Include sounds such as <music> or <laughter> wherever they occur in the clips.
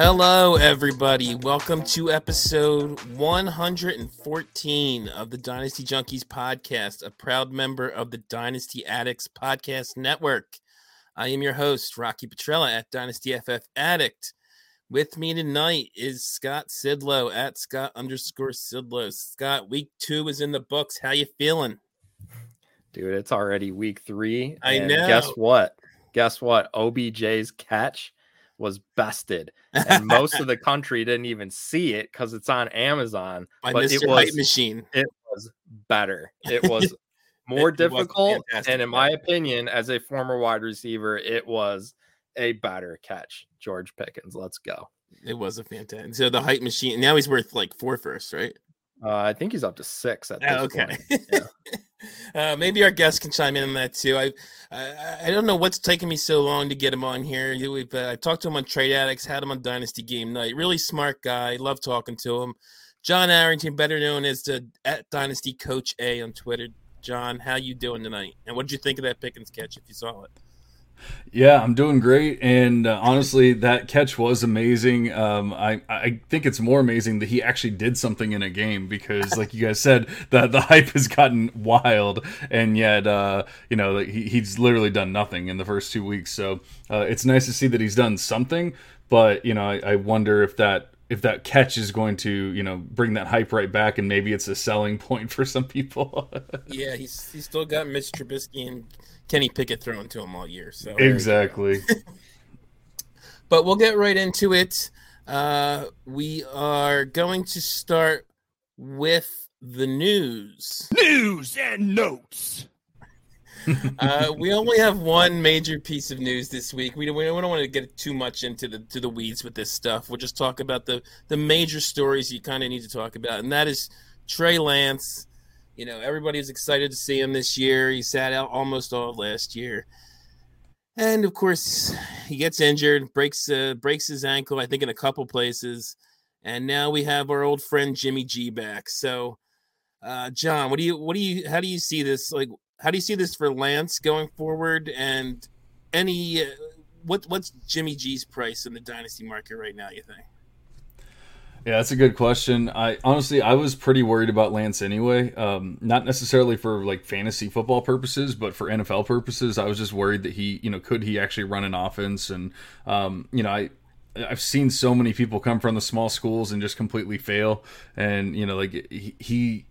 Hello, everybody. Welcome to episode 114 of the Dynasty Junkies podcast, a proud member of the Dynasty Addicts Podcast Network. I am your host, Rocky Petrella at Dynasty FF Addict. With me tonight is Scott Sidlow at Scott underscore Sidlow. Scott, week two is in the books. How you feeling? Dude, it's already week three. I know. Guess what? Guess what? OBJ's catch was bested, and most of <laughs> the country didn't even see it because it's on Amazon. By but Mr. it Hype was Machine. it was better. It <laughs> was more It difficult, and in my opinion, as a former wide receiver, it was a better catch. George Pickens, let's go. It was a fantastic. So the Hype Machine, now he's worth like four first, right? Uh, I think he's up to six at this Oh, okay. point. Yeah. <laughs> uh, maybe our guests can chime in on that too. I, I I don't know what's taking me so long to get him on here. We've uh, I talked to him on Trade Addicts, had him on Dynasty Game Night. Really smart guy. Love talking to him. John Arrington, better known as the at Dynasty Coach A on Twitter. John, how you doing tonight? And what did you think of that Pickens catch if you saw it? Yeah, I'm doing great, and uh, honestly, that catch was amazing. Um, I I think it's more amazing that he actually did something in a game because, like you guys said, <laughs> the the hype has gotten wild, and yet uh, you know he, he's literally done nothing in the first two weeks. So uh, it's nice to see that he's done something, but you know I, I wonder if that if that catch is going to you know bring that hype right back, and maybe it's a selling <laughs> point for some people. <laughs> Yeah, he's he's still got Mitch Trubisky and Kenny Pickett thrown to him all year. So exactly. <laughs> but we'll get right into it. Uh, we are going to start with the news. News and notes. <laughs> Uh, we only have one major piece of news this week. We don't, we don't want to get too much into the to the weeds with this stuff. We'll just talk about the the major stories you kind of need to talk about, and that is Trey Lance. You know, everybody was excited to see him this year. He sat out almost all last year. And of course, he gets injured, breaks uh, breaks his ankle, I think, in a couple places. And now we have our old friend Jimmy G back. So, uh, John, what do you, what do you, how do you see this? Like, how do you see this for Lance going forward? And any, uh, what, what's Jimmy G's price in the dynasty market right now? You think? Yeah, that's a good question. I honestly, I was pretty worried about Lance anyway. Um, not necessarily for like fantasy football purposes, but for NFL purposes. I was just worried that he, you know, could he actually run an offense? And um, you know, I I've seen so many people come from the small schools and just completely fail. And you know, like he, he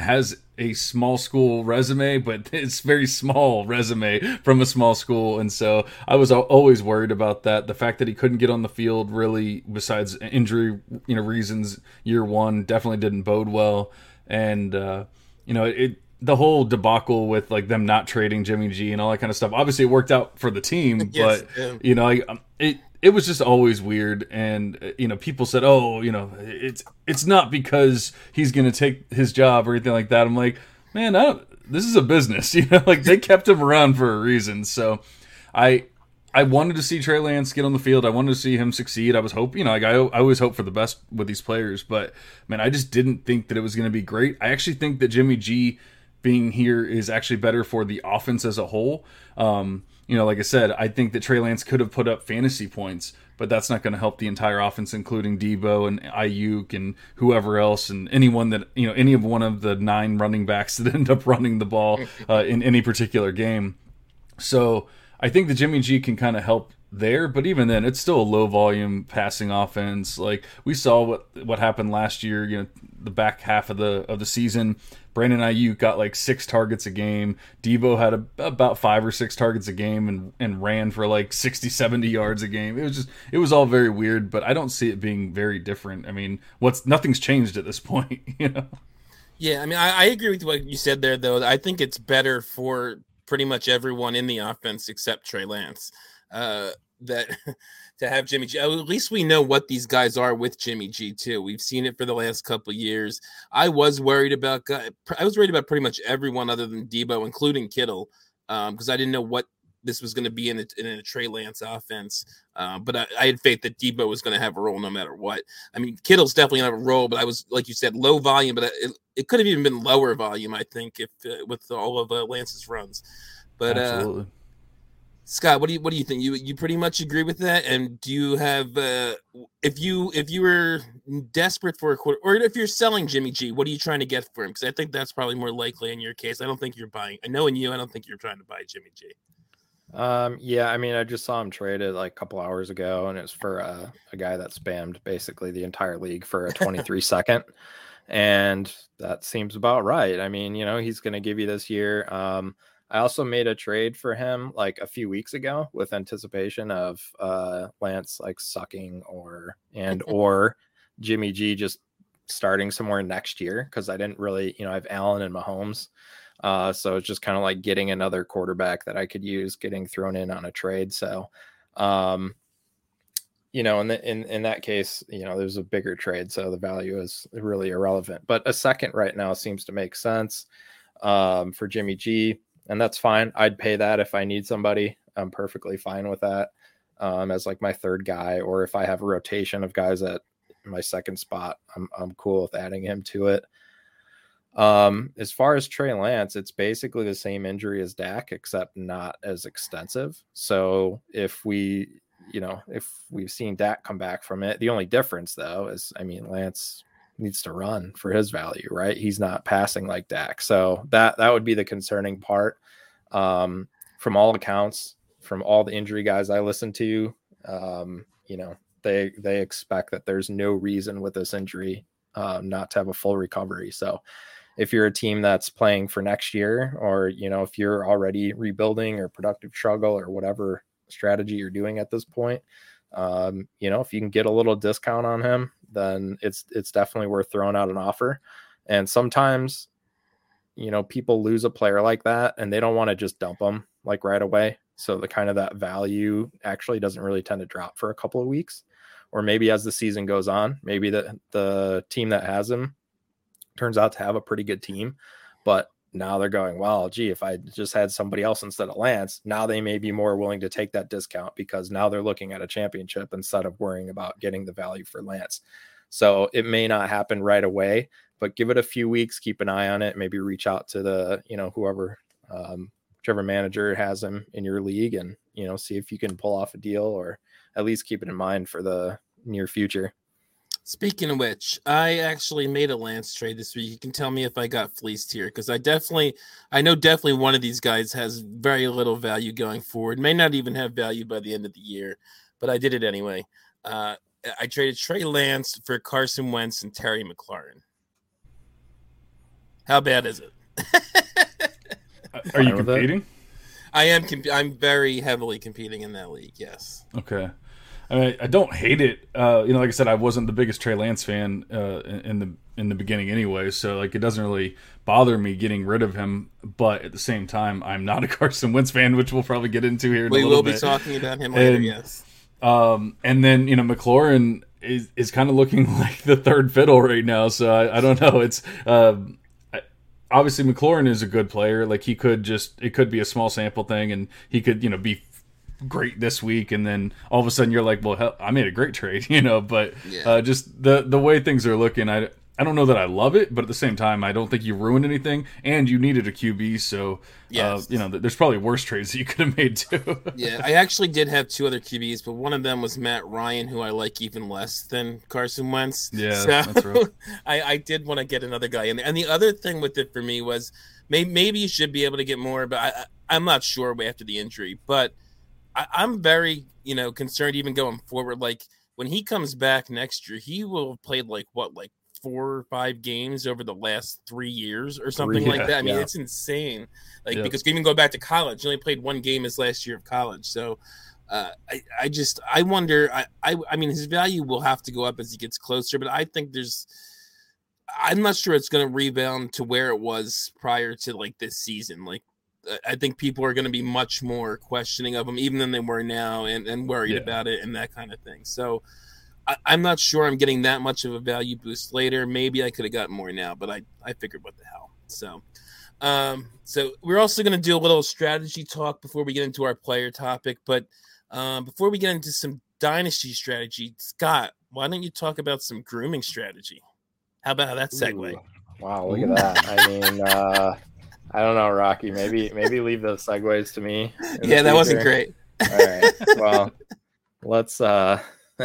has a small school resume, but <laughs> it's very small resume from a small school, and so I was always worried about that. The fact that he couldn't get on the field, really, besides injury, you know, reasons, year one definitely didn't bode well, and uh, you know, it the whole debacle with like them not trading Jimmy G and all that kind of stuff. Obviously, it worked out for the team, <laughs> Yes, but yeah. you know, I, um, it it was just always weird. And uh, you know people said oh you know it's it's not because he's gonna take his job or anything like that. I'm like man I don't, this is a business <laughs> you know like they kept him around for a reason. So i i wanted to see trey lance get on the field. I wanted to see him succeed. I was hoping you know like i, I always hope for the best with these players. But man i just didn't think that it was gonna be great. I actually think that jimmy g being here is actually better for the offense as a whole. Um, you know, like I said, I think that Trey Lance could have put up fantasy points, but that's not going to help the entire offense, including Deebo and Aiyuk and whoever else and anyone that you know, any of one of the nine running backs <laughs> that end up running the ball uh, in any particular game. So I think the Jimmy G can kind of help there, but even then, it's still a low volume passing offense. Like we saw what what happened last year. You know, the back half of the of the season, Brandon Aiyuk got like six targets a game. Deebo had a, about five or six targets a game and and ran for like 60, 70 yards a game. It was just it was all very weird, but I don't see it being very different. I mean, what's nothing's changed at this point, <laughs> you know. Yeah, I mean, I, I agree with what you said there, though. I think it's better for pretty much everyone in the offense except Trey Lance. Uh, that <laughs> to have Jimmy G. At least we know what these guys are with Jimmy G too. We've seen it for the last couple years. I was worried about I was worried about pretty much everyone other than Deebo, including Kittle, because um, I didn't know what this was going to be in a, in a Trey Lance offense. Uh, but I, I, had faith that Deebo was going to have a role no matter what. I mean, Kittle's definitely going to have a role, but I was like you said, low volume, but it, it could have even been lower volume. I think if uh, with all of uh, Lance's runs, but uh, Absolutely. Scott, what do you what do you think? You you pretty much agree with that? And do you have uh if you if you were desperate for a quarter or if you're selling Jimmy G, what are you trying to get for him? Because I think that's probably more likely in your case. I don't think you're buying. I know in you, I don't think you're trying to buy Jimmy G. Um, yeah, I mean, I just saw him traded like a couple hours ago, and it's for a, a guy that spammed basically the entire league for a <laughs> 23 second, and that seems about right. I mean, you know, he's going to give you this year. Um, I also made a trade for him like a few weeks ago with anticipation of uh Lance like sucking or and <laughs> or Jimmy G just starting somewhere next year because I didn't really, you know, I have Allen and Mahomes. Uh, so it's just kind of like getting another quarterback that I could use getting thrown in on a trade. So um you know, in, the, in in that case, you know, there's a bigger trade, so the value is really irrelevant. But a second right now seems to make sense um, for Jimmy G and that's fine. I'd pay that if I need somebody. I'm perfectly fine with that um, as like my third guy, or if I have a rotation of guys at my second spot, I'm I'm cool with adding him to it. Um, as far as Trey Lance, it's basically the same injury as Dak, except not as extensive. So if we, you know, if we've seen Dak come back from it, the only difference though is, I mean, Lance needs to run for his value, right? He's not passing like Dak. So that that would be the concerning part. Um, from all accounts, from all the injury guys I listen to, um, you know, they they expect that there's no reason with this injury um, not to have a full recovery. So if you're a team that's playing for next year, or you know, if you're already rebuilding or productive struggle or whatever strategy you're doing at this point, um, you know, if you can get a little discount on him, then it's it's definitely worth throwing out an offer. And sometimes, you know, people lose a player like that and they don't want to just dump them like right away. So the kind of that value actually doesn't really tend to drop for a couple of weeks. Or maybe as the season goes on, maybe the the team that has him turns out to have a pretty good team, but now they're going, well, gee, if I just had somebody else instead of Lance, now they may be more willing to take that discount because now they're looking at a championship instead of worrying about getting the value for Lance. So it may not happen right away, but give it a few weeks, keep an eye on it, maybe reach out to the, you know, whoever, um, whichever manager has him in your league and, you know, see if you can pull off a deal or at least keep it in mind for the near future. Speaking of which, I actually made a Lance trade this week. You can tell me if I got fleeced here because I definitely, I know definitely one of these guys has very little value going forward. May not even have value by the end of the year, but I did it anyway. Uh, I traded Trey Lance for Carson Wentz and Terry McLaurin. How bad is it? <laughs> Are you competing? I am. Comp- I'm very heavily competing in that league. Yes. Okay. I mean, I don't hate it. Uh, you know, like I said, I wasn't the biggest Trey Lance fan uh, in the in the beginning, anyway. So like, it doesn't really bother me getting rid of him. But at the same time, I'm not a <laughs> Carson Wentz fan, which we'll probably get into here. we will bit. be talking about him later. And, yes. Um, and then you know, McLaurin is is kind of looking <laughs> like the third fiddle right now. So I, I don't know. It's um, obviously McLaurin is a good player. Like he could just it could be a small sample thing, and he could you know be great this week and then all of a sudden you're like well hell, i made a great trade <laughs> you know but yeah. uh, just the the way things are looking i i don't know that i love it but at the same time i don't think you ruined anything and you needed a qb so uh, yes. Uh, you know there's probably worse trades <laughs> that you could have made too yeah i actually did have two other qbs but one of them was matt ryan who i like even less than carson wentz yeah so that's right. <laughs> I, I did want to get another guy in there and the other thing with it for me was maybe, maybe you should be able to get more but I, i'm not sure after the injury but I, I'm very, you know, concerned even going forward. Like when he comes back next year, he will have played like what, like four or five games over the last three years or something Yeah, like that. I mean, yeah. it's insane. Like Yeah. because even go back to college, he only played one game his last year of college. So uh, I, I just I wonder I, I I mean his value will have to go up as he gets closer, but I think there's I'm not sure it's going to rebound to where it was prior to like this season. Like I- I think people are going to be much more questioning of him even than they were now and, and worried Yeah. about it and that kind of thing. So I, I'm not sure I'm getting that much of a value boost later. Maybe I could have gotten more now, but I, I figured what the hell. So um, so we're also going to do a little strategy talk before we get into our player topic. But um, before we get into some dynasty strategy, Scott, why don't you talk about some grooming strategy? How about that segue? Ooh, Wow, look at that. I mean, uh, I don't know, Rocky. Maybe maybe leave those segues to me. Yeah, that wasn't great. All right. Well, let's uh <laughs>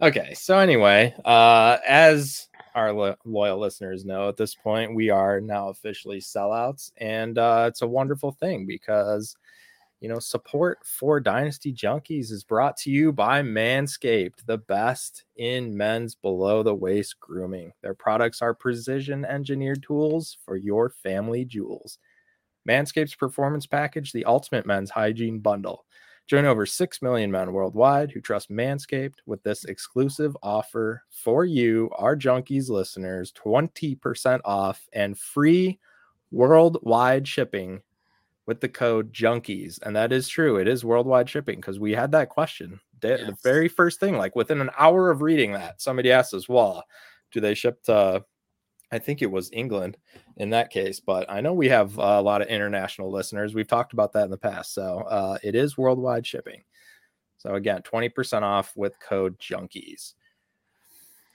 Okay, so anyway, uh as our lo- loyal listeners know at this point, we are now officially sellouts and uh it's a wonderful thing because you know, support for Dynasty Junkies is brought to you by Manscaped, the best in men's below the waist grooming. Their products are precision engineered tools for your family jewels. Manscaped's performance package, the ultimate men's hygiene bundle. Join over 6 million men worldwide who trust Manscaped with this exclusive offer for you, our junkies listeners 20% off and free worldwide shipping with the code junkies. And that is true. It is worldwide shipping because we had that question. The, the very first thing, like within an hour of reading that, somebody asked us, well, do they ship to, I think it was England in that case, but I know we have a lot of international listeners. We've talked about that in the past. So uh, it is worldwide shipping. So again, 20% off with code junkies.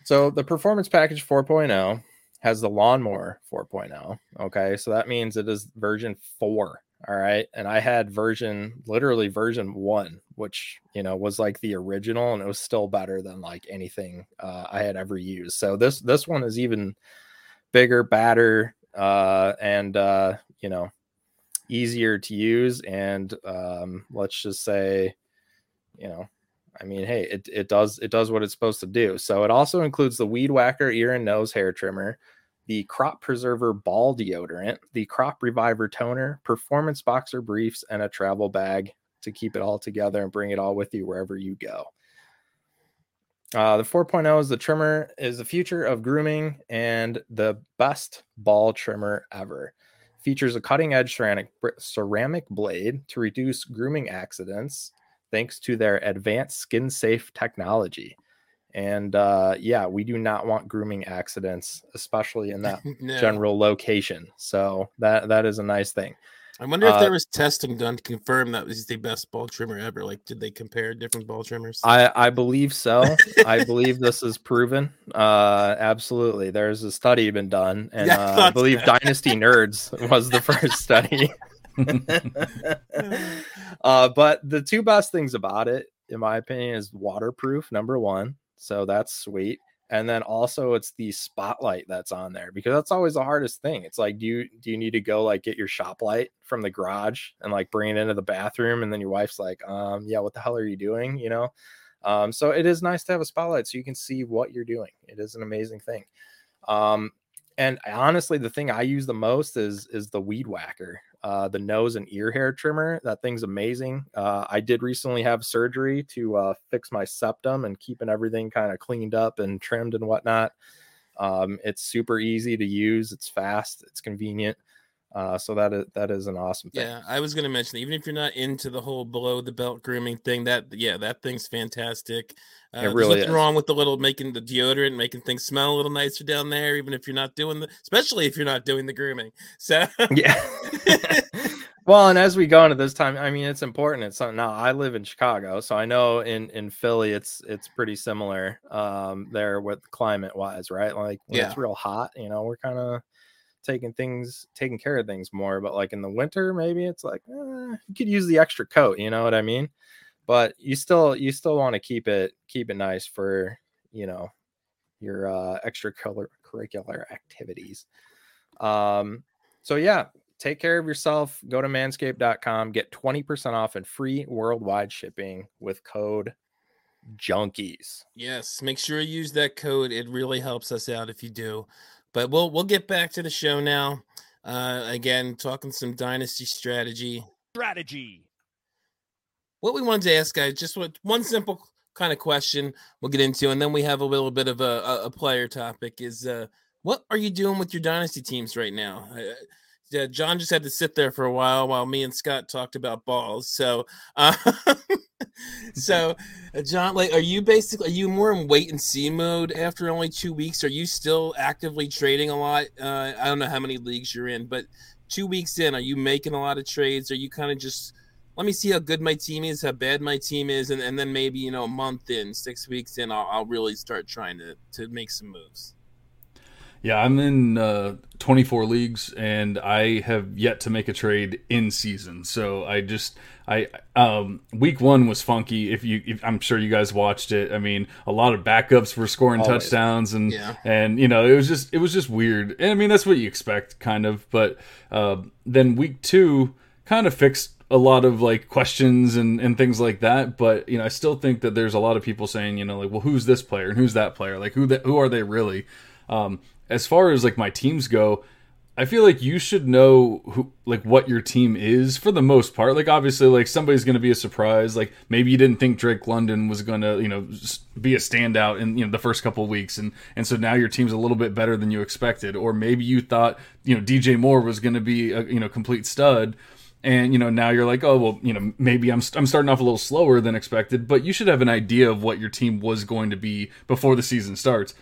So the performance package 4.0 has the lawnmower 4.0. Okay. So that means it is version four. All right. And I had version, literally version one, which, you know, was like the original and it was still better than like anything uh, I had ever used. So this, this one is even bigger, badder, uh, and, uh, you know, easier to use. And um, let's just say, you know, I mean, hey, it, it does it does what it's supposed to do. So it also includes the weed whacker ear and nose hair trimmer, the crop preserver ball deodorant, the crop reviver toner, performance boxer briefs, and a travel bag to keep it all together and bring it all with you wherever you go. Uh, the 4.0 is the trimmer is the future of grooming and the best ball trimmer ever. Features a cutting edge ceramic ceramic blade to reduce grooming accidents thanks to their advanced skin safe technology. And uh, yeah, we do not want grooming accidents, especially in that <laughs> No. general location. So that that is a nice thing. I wonder if Uh, there was testing done to confirm that was the best ball trimmer ever. Like, did they compare different ball trimmers? I I believe so. I <laughs> believe this is proven. Uh, absolutely. There's a study been done, <laughs> and Yeah, I uh, I believe. Dynasty Nerds was the first study. uh, but the two best things about it, in my opinion, is waterproof. Number one, so that's sweet. And then also it's the spotlight that's on there because that's always the hardest thing. It's like, do you do you need to go like get your shop light from the garage and like bring it into the bathroom? And then your wife's like, um, yeah, what the hell are you doing? You know? Um, so it is nice to have a spotlight so you can see what you're doing. It is an amazing thing. Um, and honestly, the thing I use the most is is the weed whacker, uh, the nose and ear hair trimmer. That thing's amazing. Uh, I did recently have surgery to uh, fix my septum and keeping everything kind of cleaned up and trimmed and whatnot. Um, it's super easy to use. It's fast. It's convenient. Uh, so that is that is an awesome thing. Yeah, I was gonna mention even if you're not into the whole below the belt grooming thing, that yeah, that thing's fantastic. Uh, there's really nothing is. wrong with the little making the deodorant, making things smell a little nicer down there, even if you're not doing the, especially if you're not doing the grooming. <laughs> So Yeah. <laughs> well, and as we go into this time, I mean, it's important. It's something now I live in Chicago, so I know in in Philly, it's it's pretty similar um there with climate wise, right? Like when Yeah. it's real hot, you know, we're kind of taking things taking care of things more but like in the winter maybe it's like eh, you could use the extra coat you know what i mean but you still you still want to keep it keep it nice for you know your uh extra color curricular activities um so yeah take care of yourself. Go to manscaped.com, get 20% off and free worldwide shipping with code junkies. Yes, make sure you use that code. It really helps us out if you do. But we'll we'll get back to the show now. Uh, again, talking some dynasty strategy. Strategy. What we wanted to ask, guys, just what one simple kind of question we'll get into, and then we have a little bit of a, a, a player topic. Is uh, what are you doing with your dynasty teams right now? Uh, yeah, John just had to sit there for a while while me and Scott talked about balls. So, uh, <laughs> <laughs> so uh, John, like, are you basically are you more in wait and see mode after only two weeks? Are you still actively trading a lot? Uh, I don't know how many leagues you're in, but two weeks in, are you making a lot of trades? Are you kind of just let me see how good my team is, how bad my team is, and, and then maybe you know a month in, six weeks in, I'll, I'll really start trying to to make some moves. Yeah, I'm in uh, 24 leagues, and I have yet to make a trade in season. So I just, I um, week one was funky. If you, if, I'm sure you guys watched it. I mean, a lot of backups were scoring Always. touchdowns, and yeah. and you know, it was just, it was just weird. And I mean, that's what you expect, kind of. But uh, then week two kind of fixed a lot of like questions and, and things like that. But you know, I still think that there's a lot of people saying, you know, like, well, who's this player and who's that player? Like, who the, who are they really? Um, as far as like my teams go, I feel like you should know who like what your team is for the most part. Like obviously like somebody's going to be a surprise. Like maybe you didn't think Drake London was going to, you know, be a standout in, you know, the first couple weeks and and so now your team's a little bit better than you expected or maybe you thought, you know, DJ Moore was going to be a, you know, complete stud and you know now you're like oh well you know maybe I'm I'm starting off a little slower than expected, but you should have an idea of what your team was going to be before the season starts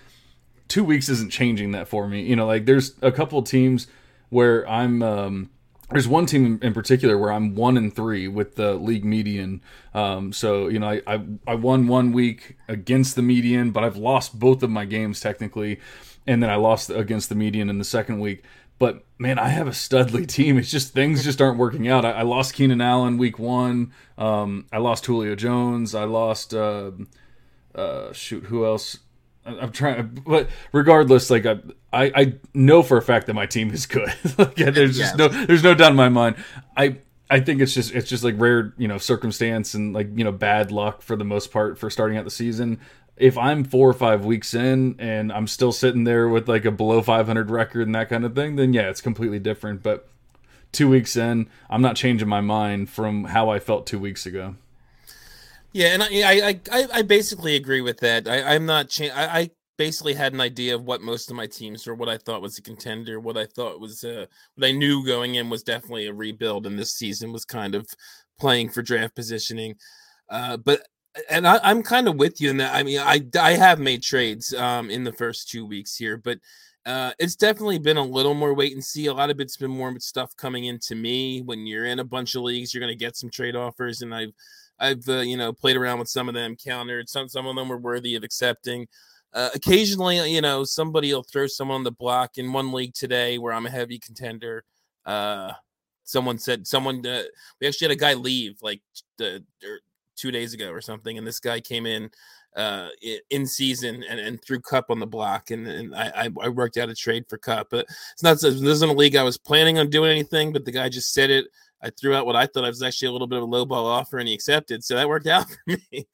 two weeks isn't changing that for me. You know, like there's a couple teams where I'm. Um, there's one team in particular where I'm one and three with the league median. Um, so you know, I, I I won one week against the median, but I've lost both of my games technically, and then I lost against the median in the second week. But man, I have a studly <laughs> team. It's just things just aren't working out. I, I lost Keenan Allen week one. Um, I lost Julio Jones. I lost uh, uh, shoot who else? I'm trying, but regardless, like I, I, I know for a fact that my team is good. <laughs> like, yeah, there's just no, there's no doubt in my mind. I, I think it's just, it's just like rare, you know, circumstance and like you know bad luck for the most part for starting out the season. If I'm four or five weeks in and I'm still sitting there with like a below 500 record and that kind of thing, then yeah, it's completely different. But two weeks in, I'm not changing my mind from how I felt two weeks ago. Yeah, and I I I, basically agree with that. I, I'm not. Cha- I, I basically had an idea of what most of my teams or what I thought was a contender, what I thought was uh, what I knew going in was definitely a rebuild, and this season was kind of playing for draft positioning. Uh, but and I, am kind of with you in that. I mean, I I have made trades um, in the first two weeks here, but uh, it's definitely been a little more wait and see. A lot of it's been more stuff coming into me. When you're in a bunch of leagues, you're going to get some trade offers, and I've I've uh, you know played around with some of them, countered some. Some of them were worthy of accepting. Uh, occasionally, you know, somebody will throw someone on the block. In one league today, where I'm a heavy contender, uh, someone said someone uh, we actually had a guy leave like the, er, two days ago or something, and this guy came in uh, in season and, and threw Kupp on the block, and, and I, I worked out a trade for Kupp. But it's not this isn't a league I was planning on doing anything, but the guy just said it. I threw out what I thought I was actually a little bit of a low ball offer, and he accepted. So that worked <laughs> out for me.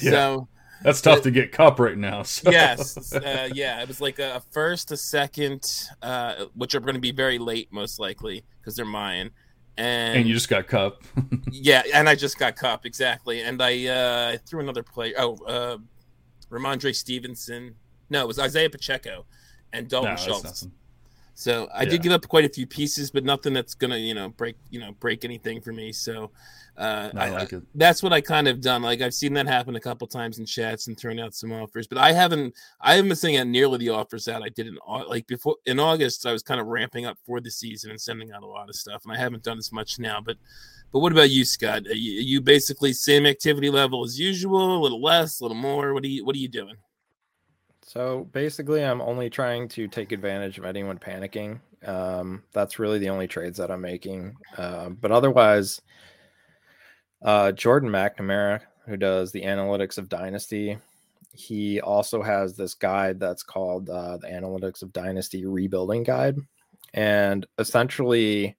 Yeah. So that's tough to get Kupp right now. So. Yes, uh, <laughs> yeah, it was like a first, a second, uh, which are going to be very late, most likely, because they're mine. And, and you just got Kupp. <laughs> yeah, and I just got Kupp exactly, and I uh, threw another player. Oh, uh, Rhamondre Stevenson. No, it was Isaiah Pacheco and Dalton no, Schultz. So I yeah. did give up quite a few pieces, but nothing that's gonna you know break you know break anything for me. So uh, I, like I, that's what I kind of done. Like I've seen that happen a couple times in chats and thrown out some offers, but I haven't I haven't been sending out nearly the offers that I did in like before in August. I was kind of ramping up for the season and sending out a lot of stuff, and I haven't done as much now. But but what about you, Scott? Are you, are you basically same activity level as usual, a little less, a little more? What are you What are you doing? So basically, I'm only trying to take advantage of anyone panicking. Um, that's really the only trades that I'm making. Uh, but otherwise, uh, Jordan McNamara, who does the analytics of Dynasty, he also has this guide that's called uh, the Analytics of Dynasty Rebuilding Guide. And essentially,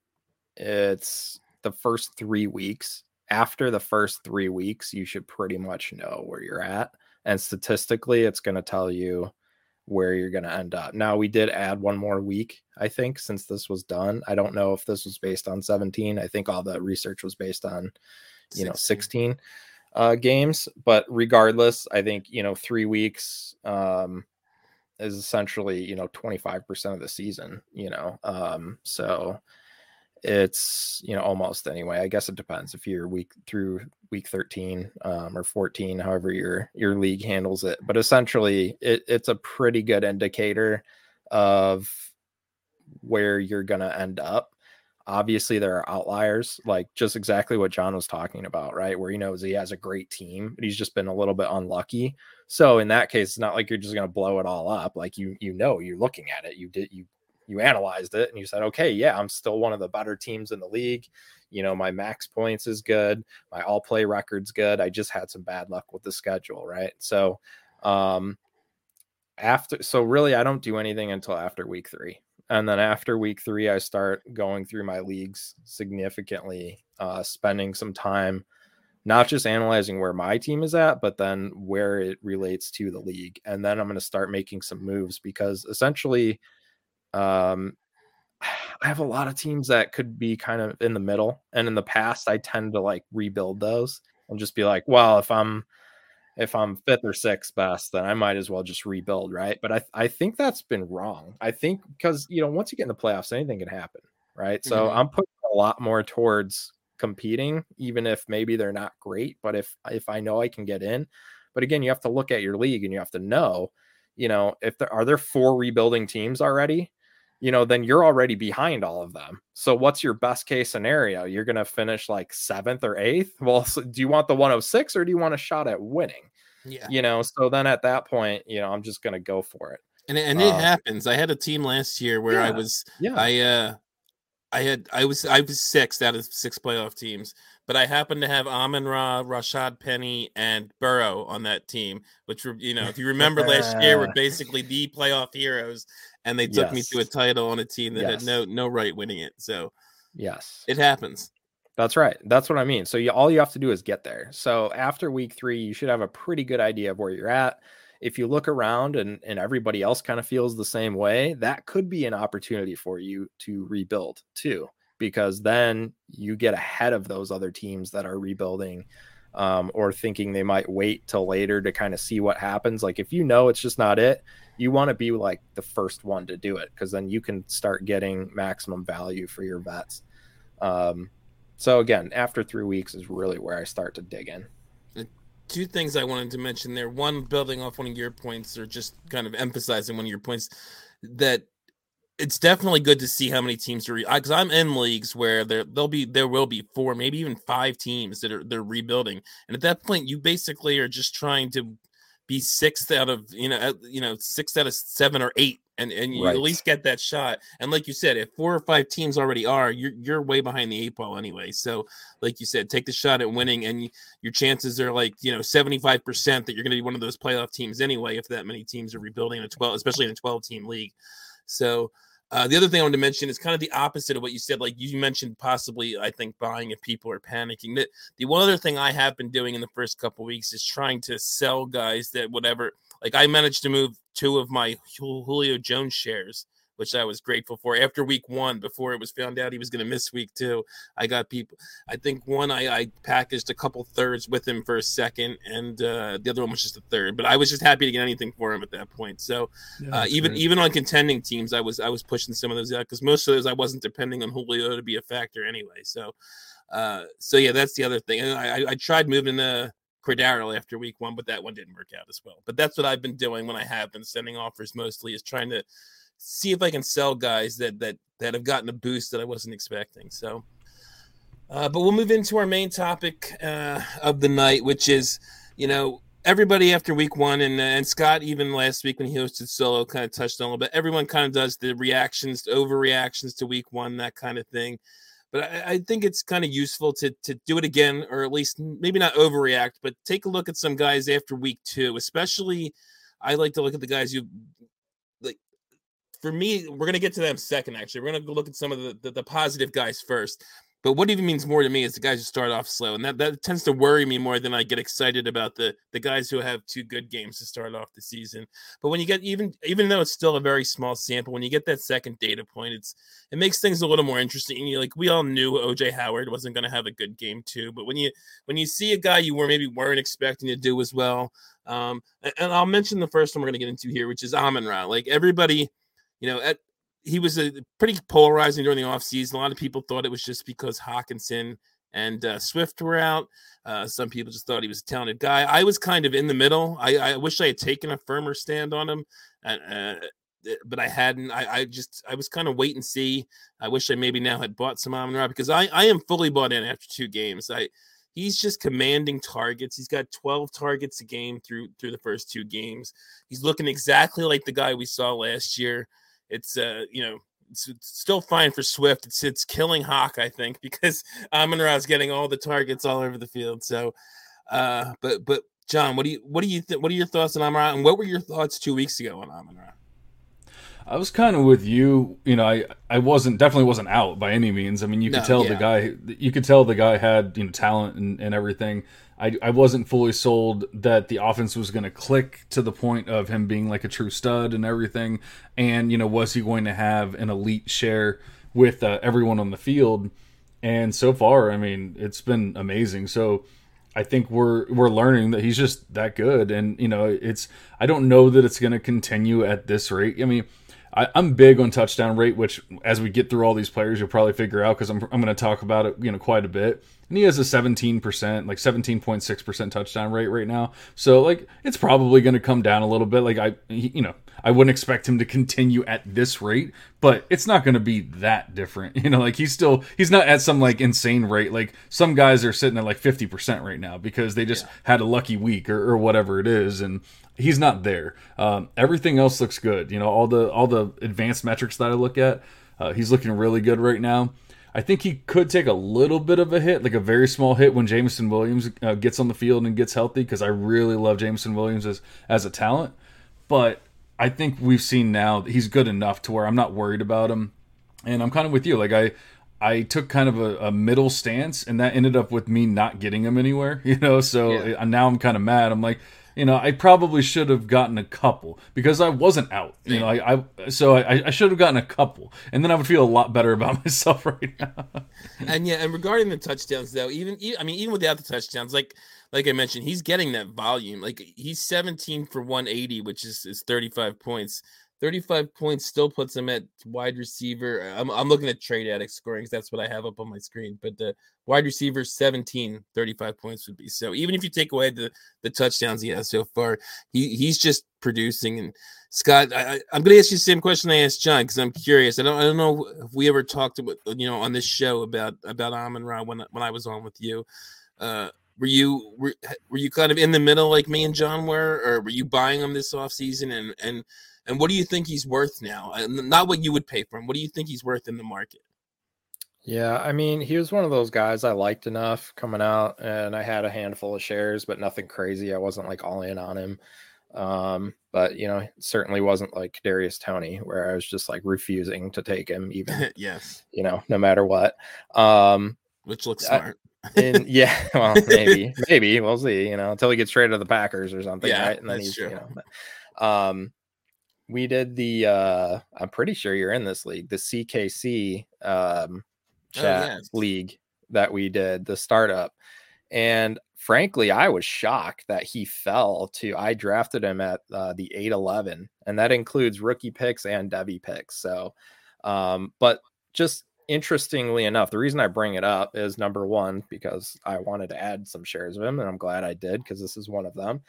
it's the first three weeks. After the first three weeks, you should pretty much know where you're at. And statistically, it's going to tell you where you're going to end up. Now, we did add one more week, I think, since this was done. I don't know if this was based on 17. I think all the research was based on, you 16. know, 16 uh, games. But regardless, I think, you know, three weeks um, is essentially, you know, 25% of the season, you know. Um, so, it's you know almost anyway i guess it depends if you're week through week 13 um, or 14 however your your league handles it but essentially it, it's a pretty good indicator of where you're to end up obviously there are outliers like just exactly what john was talking about right where he knows he has a great team but he's just been a little bit unlucky so in that case it's not like you're just to blow it all up like you you know you're looking at it you did you you analyzed it and you said, okay, yeah, I'm still one of the better teams in the league. You know, my max points is good, my all play record's good. I just had some bad luck with the schedule, right? So, um, after, so really, I don't do anything until after week three. And then after week three, I start going through my leagues significantly, uh, spending some time not just analyzing where my team is at, but then where it relates to the league. And then I'm going to start making some moves because essentially, um, I have a lot of teams that could be kind of in the middle. And in the past, I tend to like rebuild those and just be like, well, if I'm if I'm fifth or sixth best, then I might as well just rebuild, right? But I I think that's been wrong. I think because you know once you get in the playoffs, anything can happen, right? Mm-hmm. So I'm putting a lot more towards competing, even if maybe they're not great. But if if I know I can get in, but again, you have to look at your league and you have to know, you know, if there are there four rebuilding teams already, you know, then you're already behind all of them. So what's your best case scenario? You're going to finish like seventh or eighth. Well, so do you want the 106 or do you want a shot at winning? Yeah. You know, so then at that point, you know, I'm just going to go for it. And, and it uh, happens. I had a team last year where yeah, I was, yeah, I, uh, I had, I was, I was sixth out of six playoff teams but I happened to have Amon Ra, Rashad Penny, and Burrow on that team, which were, you know, if you remember last year, were <laughs> basically the playoff heroes, and they took yes. me to a title on a team that yes. had no no right winning it. So, yes, it happens. That's right. That's what I mean. So you, all you have to do is get there. So after week three, you should have a pretty good idea of where you're at. If you look around and, and everybody else kind of feels the same way, that could be an opportunity for you to rebuild too because then you get ahead of those other teams that are rebuilding um, or thinking they might wait till later to kind of see what happens. Like if you know it's just not it, you want to be like the first one to do it because then you can start getting maximum value for your vets. Um, so again, after three weeks is really where I start to dig in. Two things I wanted to mention there. One, building off one of your points, or just kind of emphasizing one of your points, that it's definitely good to see how many teams are because I'm in leagues where there there'll be there will be four, maybe even five teams that are they're rebuilding, and at that point, you basically are just trying to be sixth out of you know you know sixth out of seven or eight, and and you right. at least get that shot. And like you said, if four or five teams already are, you're you're way behind the eight ball anyway. So like you said, take the shot at winning, and you, your chances are like you know seventy five percent that you're going to be one of those playoff teams anyway. If that many teams are rebuilding a twelve, especially in a twelve team league. So uh, the other thing I wanted to mention is kind of the opposite of what you said. Like you mentioned, possibly I think buying if people are panicking. The one other thing I have been doing in the first couple weeks is trying to sell guys that whatever. Like I managed to move two of my Julio Jones shares which I was grateful for. After week one, before it was found out he was going to miss week two, I got people. I think one I, I, packaged a couple thirds with him for a second, and uh, the other one was just a third. But I was just happy to get anything for him at that point. So yeah, uh, even great. even on contending teams, I was I was pushing some of those out because most of those I wasn't depending on Julio to be a factor anyway. So. Uh, so yeah, that's the other thing. And I, I, tried moving the Cordero after week one, but that one didn't work out as well. But that's what I've been doing when I have been sending offers mostly is trying to see if I can sell guys that that that have gotten a boost that I wasn't expecting. So, uh, but we'll move into our main topic uh, of the night, which is, you know, everybody after week one, and and Scott even last week when he hosted solo kind of touched on a little bit. Everyone kind of does the reactions, overreactions to week one, that kind of thing. But I, I think it's kind of useful to to do it again, or at least maybe not overreact, but take a look at some guys after week two, especially. I like to look at the guys who for me, we're gonna get to them second. Actually, we're gonna look at some of the, the, the positive guys first. But what even means more to me is the guys who start off slow, and that, that tends to worry me more than I get excited about the the guys who have two good games to start off the season. But when you get even even though it's still a very small sample, when you get that second data point, it's it makes things a little more interesting. You like we all knew OJ Howard wasn't going to have a good game too, but when you when you see a guy you were maybe weren't expecting to do as well, um, and I'll mention the first one we're going to get into here, which is Amon Ra. Like everybody, you know, at he was a pretty polarizing during the offseason. A lot of people thought it was just because Hockenson and uh, Swift were out. Uh, some people just thought he was a talented guy. I was kind of in the middle. I, I wish I had taken a firmer stand on him, uh, uh but I hadn't. I, I, just I was kind of wait and see. I wish I maybe now had bought some Amon Ra because I, I am fully bought in after two games. I he's just commanding targets. He's got 12 targets a game through through the first two games. He's looking exactly like the guy we saw last year it's uh you know it's, it's, still fine for Swift. It's it's killing Hawk, I think, <laughs> because Amon Ra's getting all the targets all over the field. So, uh, but but John, what do you what do you th- what are your thoughts on Amon Ra, and what were your thoughts two weeks ago on Amon Ra? I was kind of with you. You know, I I wasn't definitely wasn't out by any means. I mean, you could no, tell yeah. the guy you could tell the guy had you know talent and, and everything. I, I wasn't fully sold that the offense was going to click to the point of him being like a true stud and everything. And, you know, was he going to have an elite share with uh, everyone on the field? And so far, I mean, it's been amazing. So I think we're we're learning that he's just that good. And, you know, it's I don't know that it's going to continue at this rate. I mean, I, am big on touchdown rate, which as we get through all these players, you'll probably figure out because I'm, I'm going to talk about it, you know, quite a bit. And he has a 17%, like 17.6% touchdown rate right now. So like it's probably going to come down a little bit. Like I, he, you know, I wouldn't expect him to continue at this rate, but it's not going to be that different. <laughs> You know, like he's still he's not at some like insane rate. Like some guys are sitting at like 50% right now because they just yeah. had a lucky week or, or whatever it is and he's not there. Um, everything else looks good. You know, all the all the advanced metrics that I look at, uh, he's looking really good right now. I think he could take a little bit of a hit, like a very small hit, when Jameson Williams uh, gets on the field and gets healthy, because I really love Jameson Williams as as a talent. But I think we've seen now he's good enough to where I'm not worried about him, and I'm kind of with you. Like I. I took kind of a, a middle stance, and that ended up with me not getting him anywhere. <laughs> You know, so yeah. now I'm kind of mad. I'm like, you know, I probably should have gotten a couple because I wasn't out. You know, I, I so I, I should have gotten a couple, and then I would feel a lot better about <laughs> myself right now. and yeah, and regarding the touchdowns though, even I mean, even without the touchdowns, like like I mentioned, he's getting that volume. Like he's 17 for 180, which is is 35 points. 35 points still puts him at wide receiver. I'm, I'm looking at trade addict scoring because that's what I have up on my screen. But the wide receiver 17, 35 points would be. So even if you take away the, the touchdowns he has so far, he, he's just producing. And Scott, I, am going to ask you the same question I asked John because I'm curious. I don't I don't know if we ever talked about you know on this show about about Amon Ra when when I was on with you. Uh, were you were, were you kind of in the middle like me and John were, or were you buying him this off season and and and what do you think he's worth now? And not what you would pay for him. What do you think he's worth in the market? Yeah, I mean, he was one of those guys I liked enough coming out, and I had a handful of shares, but nothing crazy. I wasn't like all in on him. Um, but you know, certainly wasn't like Darius Toney, where I was just like refusing to take him, even <laughs> yes, you know, no matter what. Um, which looks smart. <laughs> and yeah, <laughs> well, maybe, maybe we'll see. You know, until he gets traded to the Packers or something, yeah, right? And then he's, true. you know, but, um, we did the uh i'm pretty sure you're in this league the ckc um oh, chat oh, yes. league that we did the startup and frankly i was shocked that he fell to i drafted him at uh, the 811 and that includes rookie picks and devy picks so um but just interestingly enough the reason i bring it up is number one because i wanted to add some shares of him and i'm glad i did because this is one of them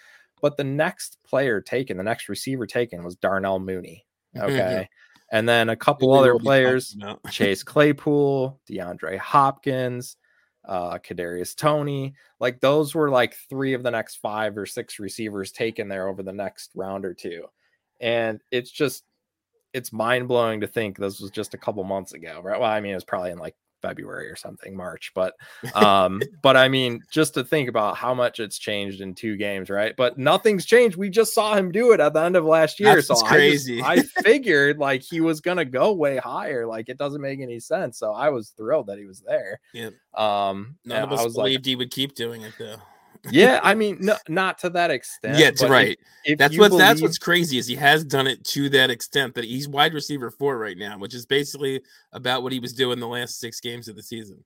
but the next player taken, the next receiver taken was Darnell Mooney. <laughs> Okay. and then a couple other players, <laughs> Chase Claypool, DeAndre Hopkins, uh, Kadarius Toney. Like those were like three of the next five or six receivers taken there over the next round or two. And it's just it's mind blowing to think this was just a couple months ago, right? Well, I mean, it was probably in like February or something, March. But um, <laughs> but I mean, just to think about how much it's changed in two games, right? But nothing's changed. We just saw him do it at the end of last year. That's so crazy. I, just, <laughs> I figured like he was gonna go way higher. Like it doesn't make any sense. So I was thrilled that he was there. Yeah. Um, None of I us was believed like, he would keep doing it though. Yeah, I mean, no, <laughs> not to that extent. Yeah, it's but if- right. if That's you what that's what's crazy is he has done it to that extent that he's wide receiver four right now, which is basically about what he was doing the last six games of the season.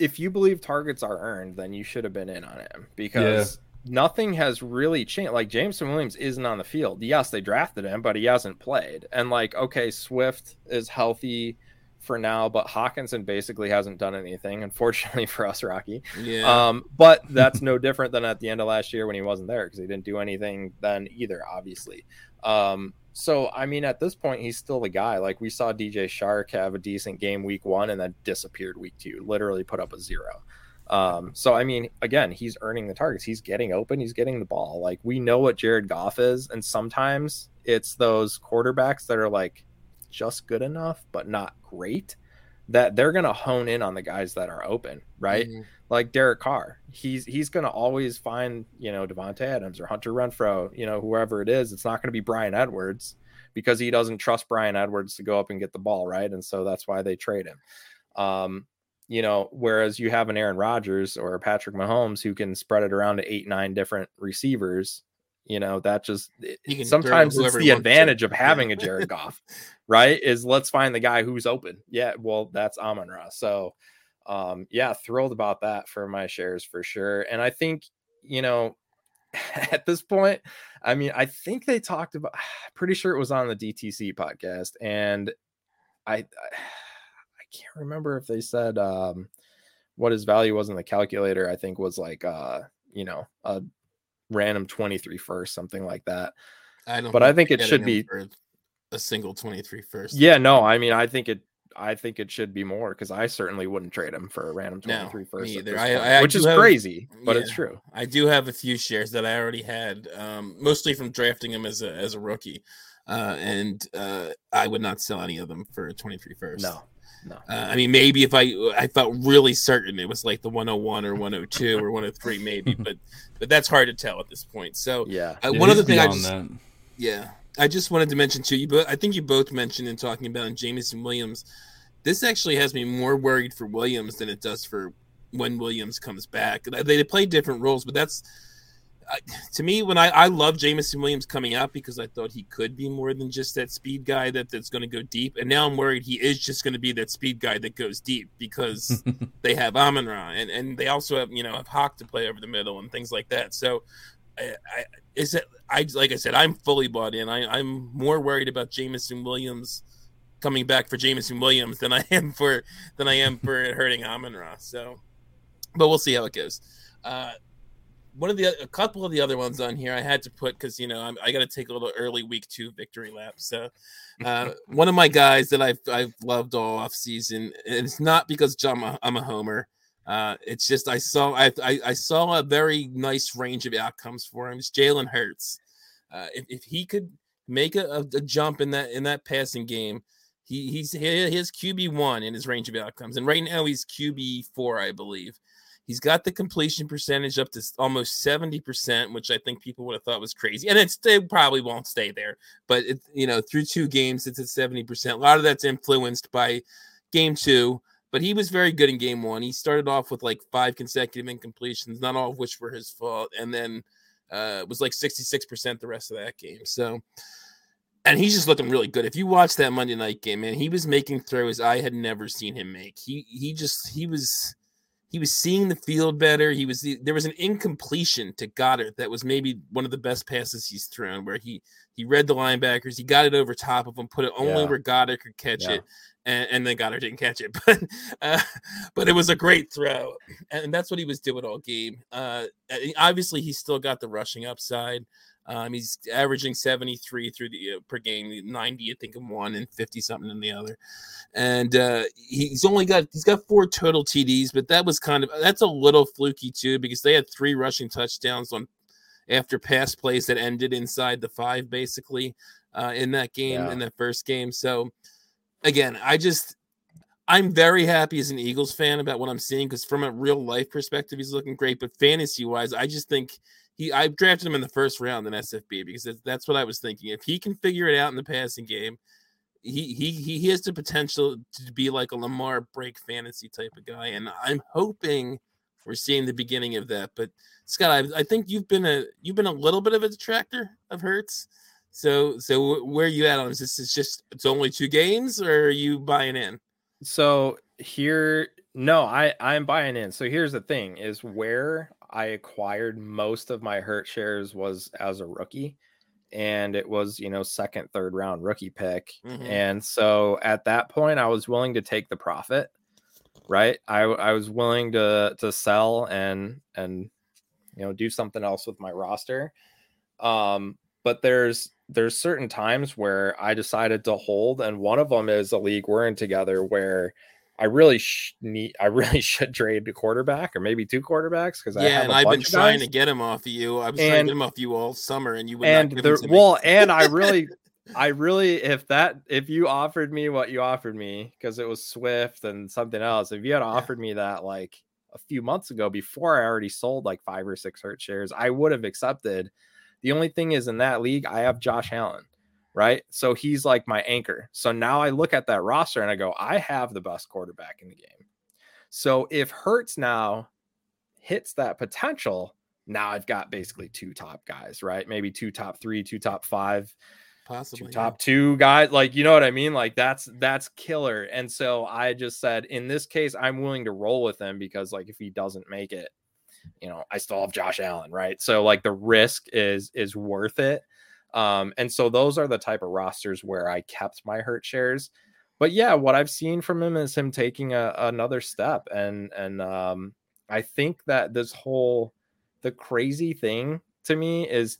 if you believe targets are earned, then you should have been in on him because nothing has really changed. Like Jameson Williams isn't on the field. Yes, they drafted him, but he hasn't played. And like, okay, Swift is healthy for now, but Hockenson basically hasn't done anything, unfortunately <laughs> for us, Rocky. Yeah. Um, but <laughs> that's no different than at the end of last year when he wasn't there because he didn't do anything then either, obviously. Um, so I mean, at this point, he's still the guy. Like we saw DJ Chark have a decent game week one and then disappeared week two, literally put up a zero. Um, so I mean, again, he's earning the targets. He's getting open. He's getting the ball. Like we know what Jared Goff is, and sometimes it's those quarterbacks that are like just good enough but not great that they're gonna hone in on the guys that are open, right? Mhm. like Derek Carr. He's he's going to always find you know Davante Adams or Hunter Renfrow, you know whoever it is. It's not going to be Bryan Edwards because he doesn't trust Bryan Edwards to go up and get the ball right, and so that's why they trade him. Um, you know, whereas you have an Aaron Rodgers or a Patrick Mahomes who can spread it around to eight nine different receivers. You know that just it- He can throw sometimes it's the he wants to. advantage of having a Jared Goff, <laughs> right? Is let's find the guy who's open. Yeah, well that's Amon Ra. So um yeah thrilled about that for my shares for sure and i think you know <laughs> at this point i mean i think they talked about <sighs> pretty sure it was on the dtc podcast and i i, <sighs> I can't remember if they said um what his value was in the calculator i think was like uh you know a random 23 first something like that I don't but I think it should be- for a single 23 first. yeah no i mean i think it I think it should be more because I certainly wouldn't trade him for a random No, 23 me first, either. this I- point, I which is have- crazy, but it's true. I do have a few shares that I already had, um, mostly from drafting him as a as a rookie, uh, and uh, I would not sell any of them for a 23 first. No, no. Uh, I mean, maybe if I I felt really certain it was like the 101 or 102 or 103, maybe, <laughs> but but that's hard to tell at this point. So Yeah. uh, Yeah, one he's other thing I just that. yeah, I just wanted to mention too. You both, I think you both mentioned in talking about Jameson Williams. This actually has me more worried for Williams than it does for when Williams comes back. They, they play different roles, but that's I to me when I I love Jameson Williams coming out because I thought he could be more than just that speed guy that that's going to go deep, and now I'm worried he is just going to be that speed guy that goes deep because <laughs> they have Amon Ra and and they also have you know have Hawk to play over the middle and things like that. So. I, I is it I like I said I'm fully bought in. I I'm more worried about Jameson Williams coming back for Jameson Williams than I am for than I am for hurting Amon Ra. So, but we'll see how it goes. Uh, one of the a couple of the other ones on here I had to put because you know I'm, I got to take a little early week two victory lap. So, uh, <laughs> one of my guys that I've I've loved all off season, and it's not because I'm a, I'm a homer. Uh, it's just I saw I, I I saw a very nice range of outcomes for him. It's Jalen Hurts. Uh, if, if he could make a, a, jump in that in that passing game, he he's he, his QB one in his range of outcomes, and right now he's QB four, I believe. He's got the completion percentage up to almost seventy percent, which I think people would have thought was crazy, and it's they probably won't stay there. But it, you know, through two games, it's at seventy percent. A lot of that's influenced by game two, but he was very good in game one. He started off with like five consecutive incompletions, not all of which were his fault, and then uh, it was like sixty six percent the rest of that game. So and he's just looking really good. If you watch that Monday night game, man, he was making throws I had never seen him make. He he just he was he was seeing the field better. He was there was an incompletion to Goedert that was maybe one of the best passes he's thrown, where he he read the linebackers, he got it over top of them, put it only Yeah. where Goedert could catch Yeah. it, and, and then Goedert didn't catch it. <laughs> But uh, but it was a great throw, and that's what he was doing all game. Uh, obviously, he's still got the rushing upside. Um, he's averaging 73 through the uh, per game, 90 I think in one and 50 something in the other. And uh, he's only got he's got four total TDs, but that was kind of that's a little fluky too because they had three rushing touchdowns on after pass plays that ended inside the five basically uh, in that game Yeah. in that first game. So again, I just I'm very happy as an Eagles fan about what I'm seeing because from a real life perspective, he's looking great. But fantasy wise, I just think he I drafted him in the first round in SFB because that's, what I was thinking. If he can figure it out in the passing game, he he he has the potential to be like a Lamar break fantasy type of guy, and I'm hoping we're seeing the beginning of that. But Scott, I, I think you've been a you've been a little bit of a detractor of Hurts. So so where are you at on this? Is this just it's only two games, or are you buying in? So here, no, I I'm buying in. So here's the thing: is where I acquired most of my Hurt shares was as a rookie and it was you know second third round rookie pick mm-hmm. and so at that point i was willing to take the profit right i i was willing to to sell and and you know do something else with my roster um but there's there's certain times where i decided to hold and one of them is a league we're in together where I really sh- need. I really <laughs> should trade a quarterback or maybe two quarterbacks because yeah, and I've been trying to get him off of you. I was and, trying to get him off you all summer, and you would and the, well, and I really, <laughs> I really, if that, if you offered me what you offered me because it was Swift and something else, if you had offered me that like a few months ago before I already sold like five or six Hurt shares, I would have accepted. The only thing is in that league, I have Josh Allen right? So he's like my anchor. So now I look at that roster and I go, I have the best quarterback in the game. So if Hurts now hits that potential, now I've got basically two top guys, right? Maybe two top three, two top five, possibly two top yeah. two guys. Like, you know what I mean? Like that's that's killer. And so I just said, in this case, I'm willing to roll with him because like if he doesn't make it, you know, I still have Josh Allen, right? So like the risk is is worth it. Um, and so those are the type of rosters where I kept my hurt shares. But yeah, what I've seen from him is him taking a, another step. And and um, I think that this whole the crazy thing to me is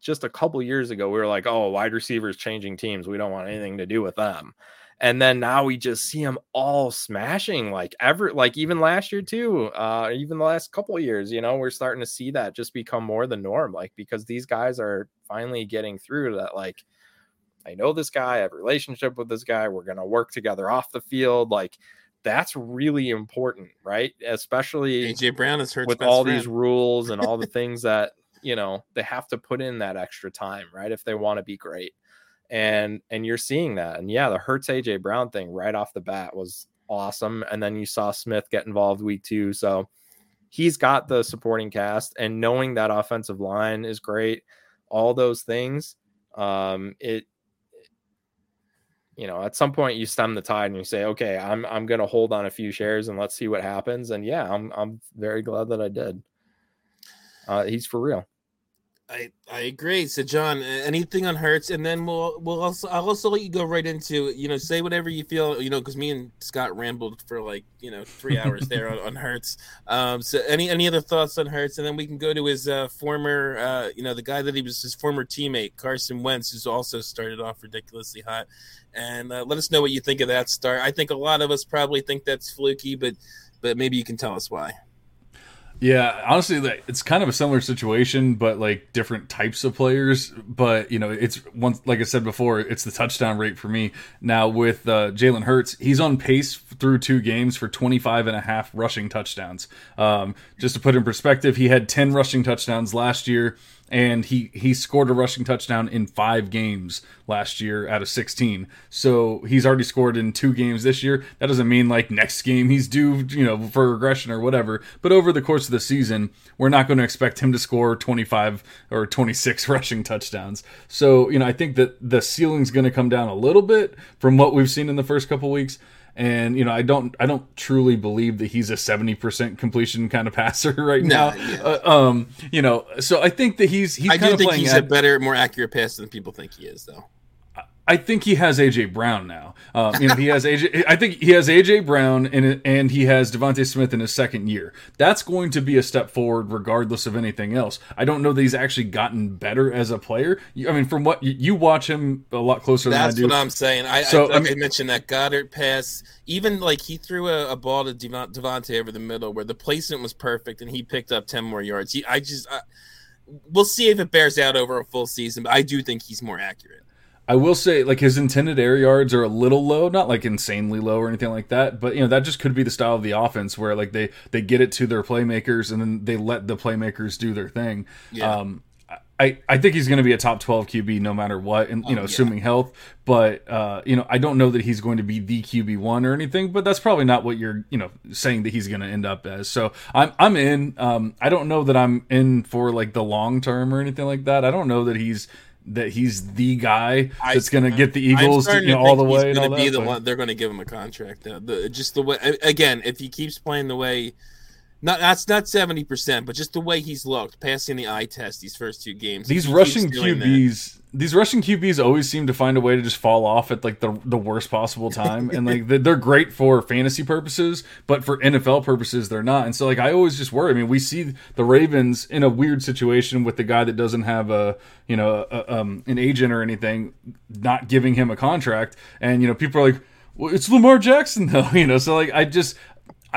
just a couple years ago, we were like, oh, wide receivers changing teams. We don't want anything to do with them and then now we just see them all smashing like ever like even last year too uh even the last couple years you know we're starting to see that just become more the norm like because these guys are finally getting through that like i know this guy i have a relationship with this guy we're going to work together off the field like that's really important right especially aj brown is hurt with all friend. these rules and all the <laughs> things that you know they have to put in that extra time right if they want to be great and and you're seeing that. And yeah, the Hurts AJ Brown thing right off the bat was awesome. And then you saw Smith get involved week two, so he's got the supporting cast, and knowing that offensive line is great. All those things, um, it you know, at some point you stem the tide and you say, okay, I'm I'm gonna hold on a few shares and let's see what happens. And yeah, I'm I'm very glad that I did. Uh, he's for real. I I agree. So John, anything on Hurts, and then we'll we'll also I'll also let you go right into you know say whatever you feel you know because me and Scott rambled for like you know three hours there on, on Hurts. Um, so any any other thoughts on Hurts, and then we can go to his uh, former uh, you know the guy that he was his former teammate Carson Wentz, who's also started off ridiculously hot, and uh, let us know what you think of that start. I think a lot of us probably think that's fluky, but but maybe you can tell us why. Yeah, honestly, it's kind of a similar situation, but like different types of players. But you know, it's once, like I said before, it's the touchdown rate for me now with uh, Jalen Hurts. He's on pace through two games for 25 and a half rushing touchdowns. Um, just to put in perspective, he had 10 rushing touchdowns last year and he he scored a rushing touchdown in five games last year out of 16 so he's already scored in two games this year. That doesn't mean like next game he's due you know for regression or whatever. But over the course of the season we're not going to expect him to score 25 or 26 <laughs> rushing touchdowns. So you know i think that the ceiling's going to come down a little bit from what we've seen in the first couple weeks and you know I don't I don't truly believe that he's a seventy percent completion kind of <laughs> passer right now. Yeah. Uh, um, you know, so I think that he's he's I kind do think he's at, a better, more accurate passer than people think he is, though. I think he has AJ Brown now. Um, you know, he has AJ. I think he has AJ Brown and and he has DeVonta Smith in his second year. That's going to be a step forward, regardless of anything else. I don't know that he's actually gotten better as a player. I mean, from what you watch him a lot closer That's than I do. That's what I'm saying. I, so, I, I, mean, I, mentioned that Goedert pass. Even like he threw a, a ball to DeVonta over the middle where the placement was perfect and he picked up ten more yards. He, I just. I, we'll see if it bears out over a full season, but I do think he's more accurate. I will say, like his intended air yards are a little low, not like insanely low or anything like that, but you know that just could be the style of the offense where like they they get it to their playmakers and then they let the playmakers do their thing. Yeah. Um, I, I think he's going to be a top 12 QB no matter what, and you know, Oh, yeah. assuming health. But uh, you know, I don't know that he's going to be the QB one or anything. But that's probably not what you're you know saying that he's going to end up as. So I'm I'm in. Um, I don't know that I'm in for like the long term or anything like that. I don't know that he's that he's the guy that's going to get the Eagles starting you to know, all the way and all gonna be the one. They're going to give him a contract. Though. The, just the way again, if he keeps playing the way, not that's not seventy percent, but just the way he's looked, passing the eye test these first two games. these rushing doing that- QBs, these rushing QBs always seem to find a way to just fall off at like the the worst possible time, and like they're- they're great for fantasy purposes, but for NFL purposes, they're not. And so like I always just worry. I mean, we see the Ravens in a weird situation with the guy that doesn't have a you know a, um, an agent or anything, not giving him a contract, and you know people are like, well, it's Lamar Jackson <laughs> though, you know. So like I just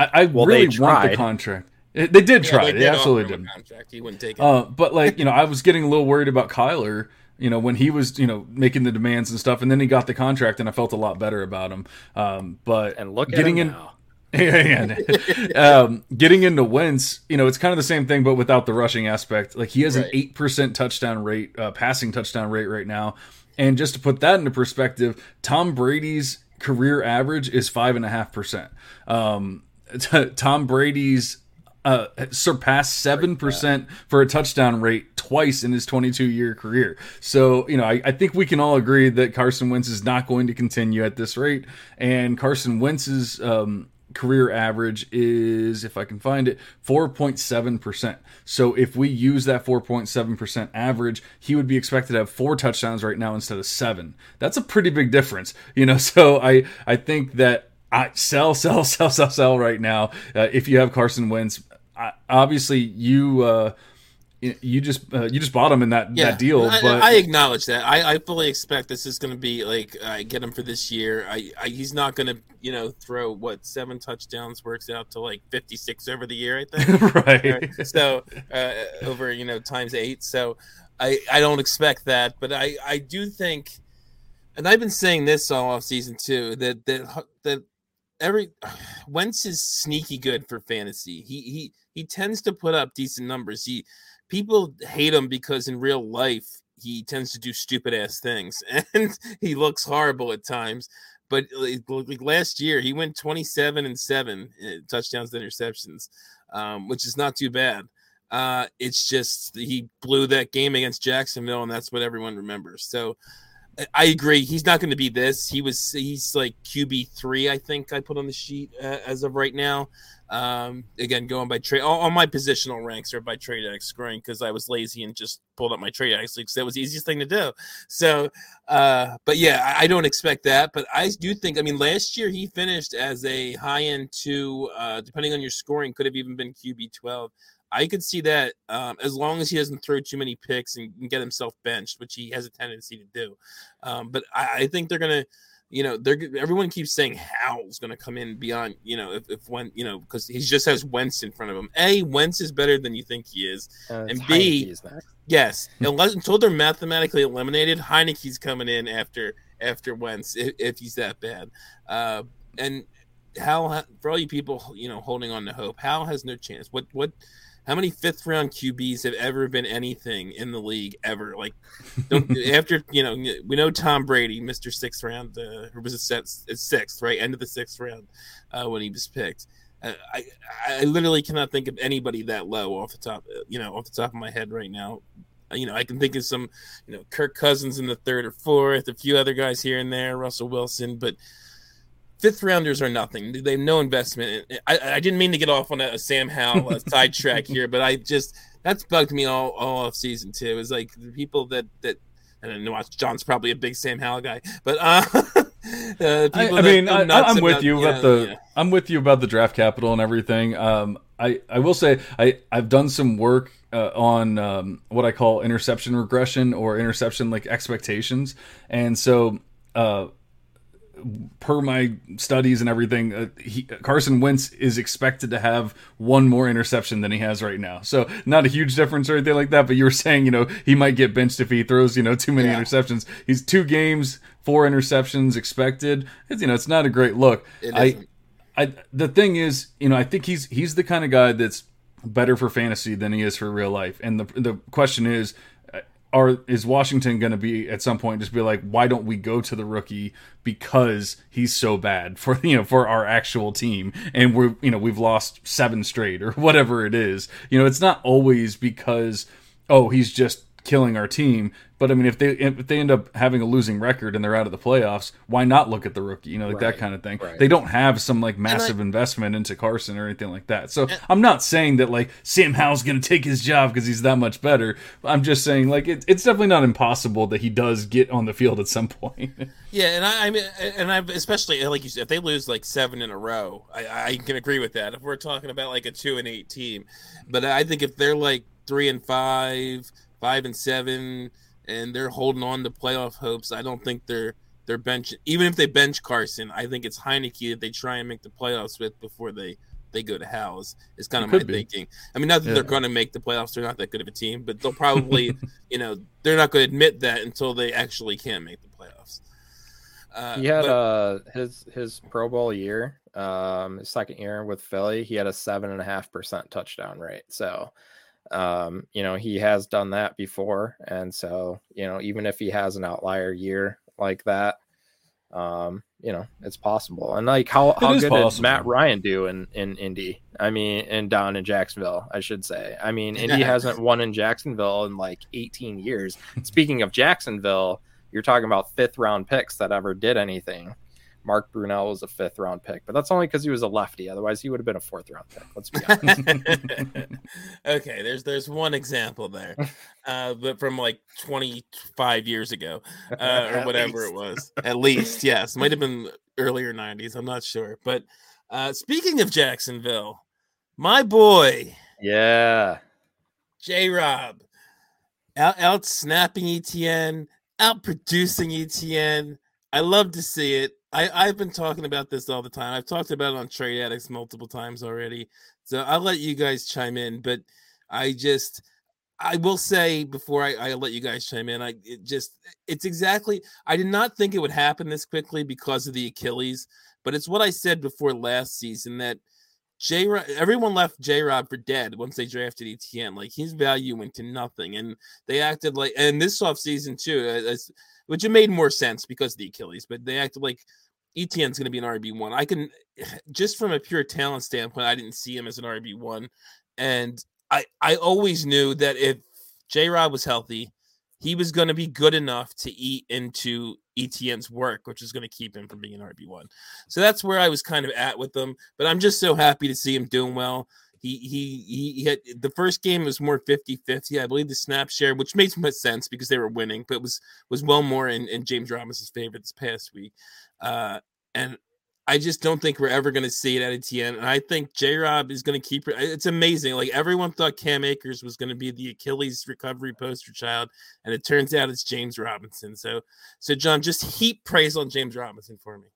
I, I Well, they really want the contract. They did Yeah, try. they they did absolutely did. Contract. He wouldn't take it. Uh, but like you know, I was getting a little worried about Kyler. You know, when he was you know making the demands and stuff, and then he got the contract, and I felt a lot better about him. Um, but And look at getting him in. now. <laughs> yeah, yeah. <laughs> um, getting into Wentz, you know, it's kind of the same thing, but without the rushing aspect. Like he has an eight percent touchdown rate, uh, passing touchdown rate right now, and just to put that into perspective, Tom Brady's career average is five and a half percent. Um, Tom Brady's uh, surpassed seven percent for a touchdown rate twice in his 22 year career. So you know, I, I think we can all agree that Carson Wentz is not going to continue at this rate, and Carson Wentz's um, career average is, if I can find it, 4.7 percent. So if we use that 4.7 percent average, he would be expected to have four touchdowns right now instead of seven. That's a pretty big difference, you know. <laughs> So I I think that I sell, <laughs> sell, sell, sell, sell right now. Uh, if you have Carson Wentz, I, obviously you uh, you just uh, you just bought him in that that deal. I, but I acknowledge that. I, I fully expect this is going to be like I get him for this year. I, I he's not going to you know throw what seven touchdowns works out to like fifty six over the year. I think. <laughs> right, so uh, over you know times eight. So I I don't expect that, but I I do think, and I've been saying this all off season too that that every <sighs> Wentz is sneaky good for fantasy. He he he tends to put up decent numbers. He people hate him because in real life he tends to do stupid ass things <laughs> and he looks horrible at times. But like, last year, he went 27 and seven uh, touchdowns to interceptions, um, which is not too bad. Uh, it's just he blew that game against Jacksonville, and that's what everyone remembers. So I- agree. He's not going to be this. He was. He's like QB three. I think I put on the sheet uh, as of right now. Um, again, going by trade. All, all my positional ranks are by trade X scoring because I was lazy and just pulled up my trade X because that was the easiest thing to do. So, uh, but yeah, I, I don't expect that. But I do think. I mean, last year he finished as a high end two. Uh, depending on your scoring, could have even been QB twelve. I could see that um, as long as he doesn't throw too many picks and, and get himself benched, which he has a tendency to do. Um, but I, I think they're gonna, you know, they're everyone keeps saying Howell's gonna come in beyond, you know, if, if when you know because he just has Wentz in front of him. A Wentz is better than you think he is. Uh, And B-. Yes, unless until they're mathematically eliminated, Heinicke's coming in after after Wentz if, if he's that bad. Uh, and Howell, for all you people, you know, holding on to hope, Howell has no chance. What what? How many fifth round QBs have ever been anything in the league ever? Like don't, <laughs> after you know, we know Tom Brady, Mister Sixth Round, uh, or was it sixth? Right? End of the sixth round uh, when he was picked. Uh, I I literally cannot think of anybody that low off the top, uh, you know, off the top of my head right now. Uh, You know, I can think of some, you know, Kirk Cousins in the third or fourth, a few other guys here and there, Russell Wilson, but fifth rounders are nothing. They have no investment. I, I didn't mean to get off on a, a Sam Howell sidetrack here, but I just that's bugged me all all off season too. Is like the people that that I don't know. John's probably a big Sam Howell guy, but uh, <laughs> uh I, people I mean, I, I'm with about- you about the. yeah. I'm with you about the draft capital and everything. Um, I I will say I I've done some work uh, on um, what I call interception regression or interception like expectations, and so uh, per my studies and everything, uh, he, Carson Wentz is expected to have one more interception than he has right now. So not a huge difference or anything like that. But you were saying, you know, he might get benched if he throws, you know, too many Yeah. interceptions. He's two games, four interceptions expected. It's, you know, it's not a great look. I. I the thing is, you know, I think he's he's the kind of guy that's better for fantasy than he is for real life. And the the question is, are is Washington going to be at some point just be like, why don't we go to the rookie because he's so bad for <laughs> you know for our actual team and we're you know we've lost seven straight or <laughs> whatever it is. You know, it's not always because oh he's just killing our team. But I mean, if they if they end up having a losing record and they're out of the playoffs, why not look at the rookie? You know, like that kind of thing. right. They don't have some like massive investment into Carson or anything like that. So Eh. I'm not saying that like Sam Howell's going to take his job because he's that much better. I'm just saying like it, it's definitely not impossible that he does get on the field at some point. <laughs> Yeah, and I, I mean, and I especially like you said, if they lose like seven in a row, I, I can agree with that. If we're talking about like a two and eight team, but I think if they're like three and five, five and seven, and they're holding on to playoff hopes, I don't think they're they're bench. Even if they bench Carson, I think it's Heinicke that they try and make the playoffs with before they they go to House. Is kind It of my be. thinking. I mean, not that Yeah. they're going to make the playoffs; they're not that good of a team, but they'll probably, <laughs> you know, they're not going to admit that until they actually can make the playoffs. Uh, He had but- uh his his Pro Bowl year, um, his second year with Philly. He had a seven and a half percent touchdown rate. So, um, you know, he has done that before, and so you know, even if he has an outlier year like that, um, you know, it's possible. And like, how how good did. Matt Ryan do in in Indy? I mean, and down in Jacksonville, I should say. I mean, Indy <laughs> hasn't won in Jacksonville in like 18 years. Speaking of Jacksonville, you're talking about fifth round picks that ever did anything. Mark Brunell was a fifth round pick, but that's only because he was a lefty. Otherwise, he would have been a fourth round pick. Let's be honest. <laughs> okay, there's there's one example there, uh, but from like 25 years ago, uh, or <laughs> At whatever it was. At least, yes, might have been earlier 90s. I'm not sure. But uh, speaking of Jacksonville, my boy yeah. J. Rob, out out snapping ETN, out producing ETN. I love to see it. I, I've been talking about this all the time. I've talked about it on Trade Addicts multiple times already. So I'll let you guys chime in. But I just I will say before I, I let you guys chime in, I it just it's exactly I did not think it would happen this quickly because of the Achilles, but it's what I said before last season that J everyone left J Rob for dead once they drafted ETN. Like his value went to nothing, and they acted like, and this offseason too, uh, as, which it made more sense because of the Achilles, but they acted like ETN's going to be an RB one. I can, <sighs> just from a pure talent standpoint, I didn't see him as an RB one, and I I always knew that if J Rob was healthy, he was going to be good enough to eat into ETN's work, which is going to keep him from being an RB one. So that's where I was kind of at with them. But I'm just so happy to see him doing well. He he he, he had the first game was more 50-50. I believe the snap share, which makes much sense because they were winning, but was was well more in, in James Robinson's favor this past week. Uh, and I just don't think we're ever going to see it at ETN. And I think J Rob is going to keep it. It's amazing. Like everyone thought Cam Akers was going to be the Achilles recovery poster child, and it turns out it's James Robinson. So, so John, just heap praise on James Robinson for me.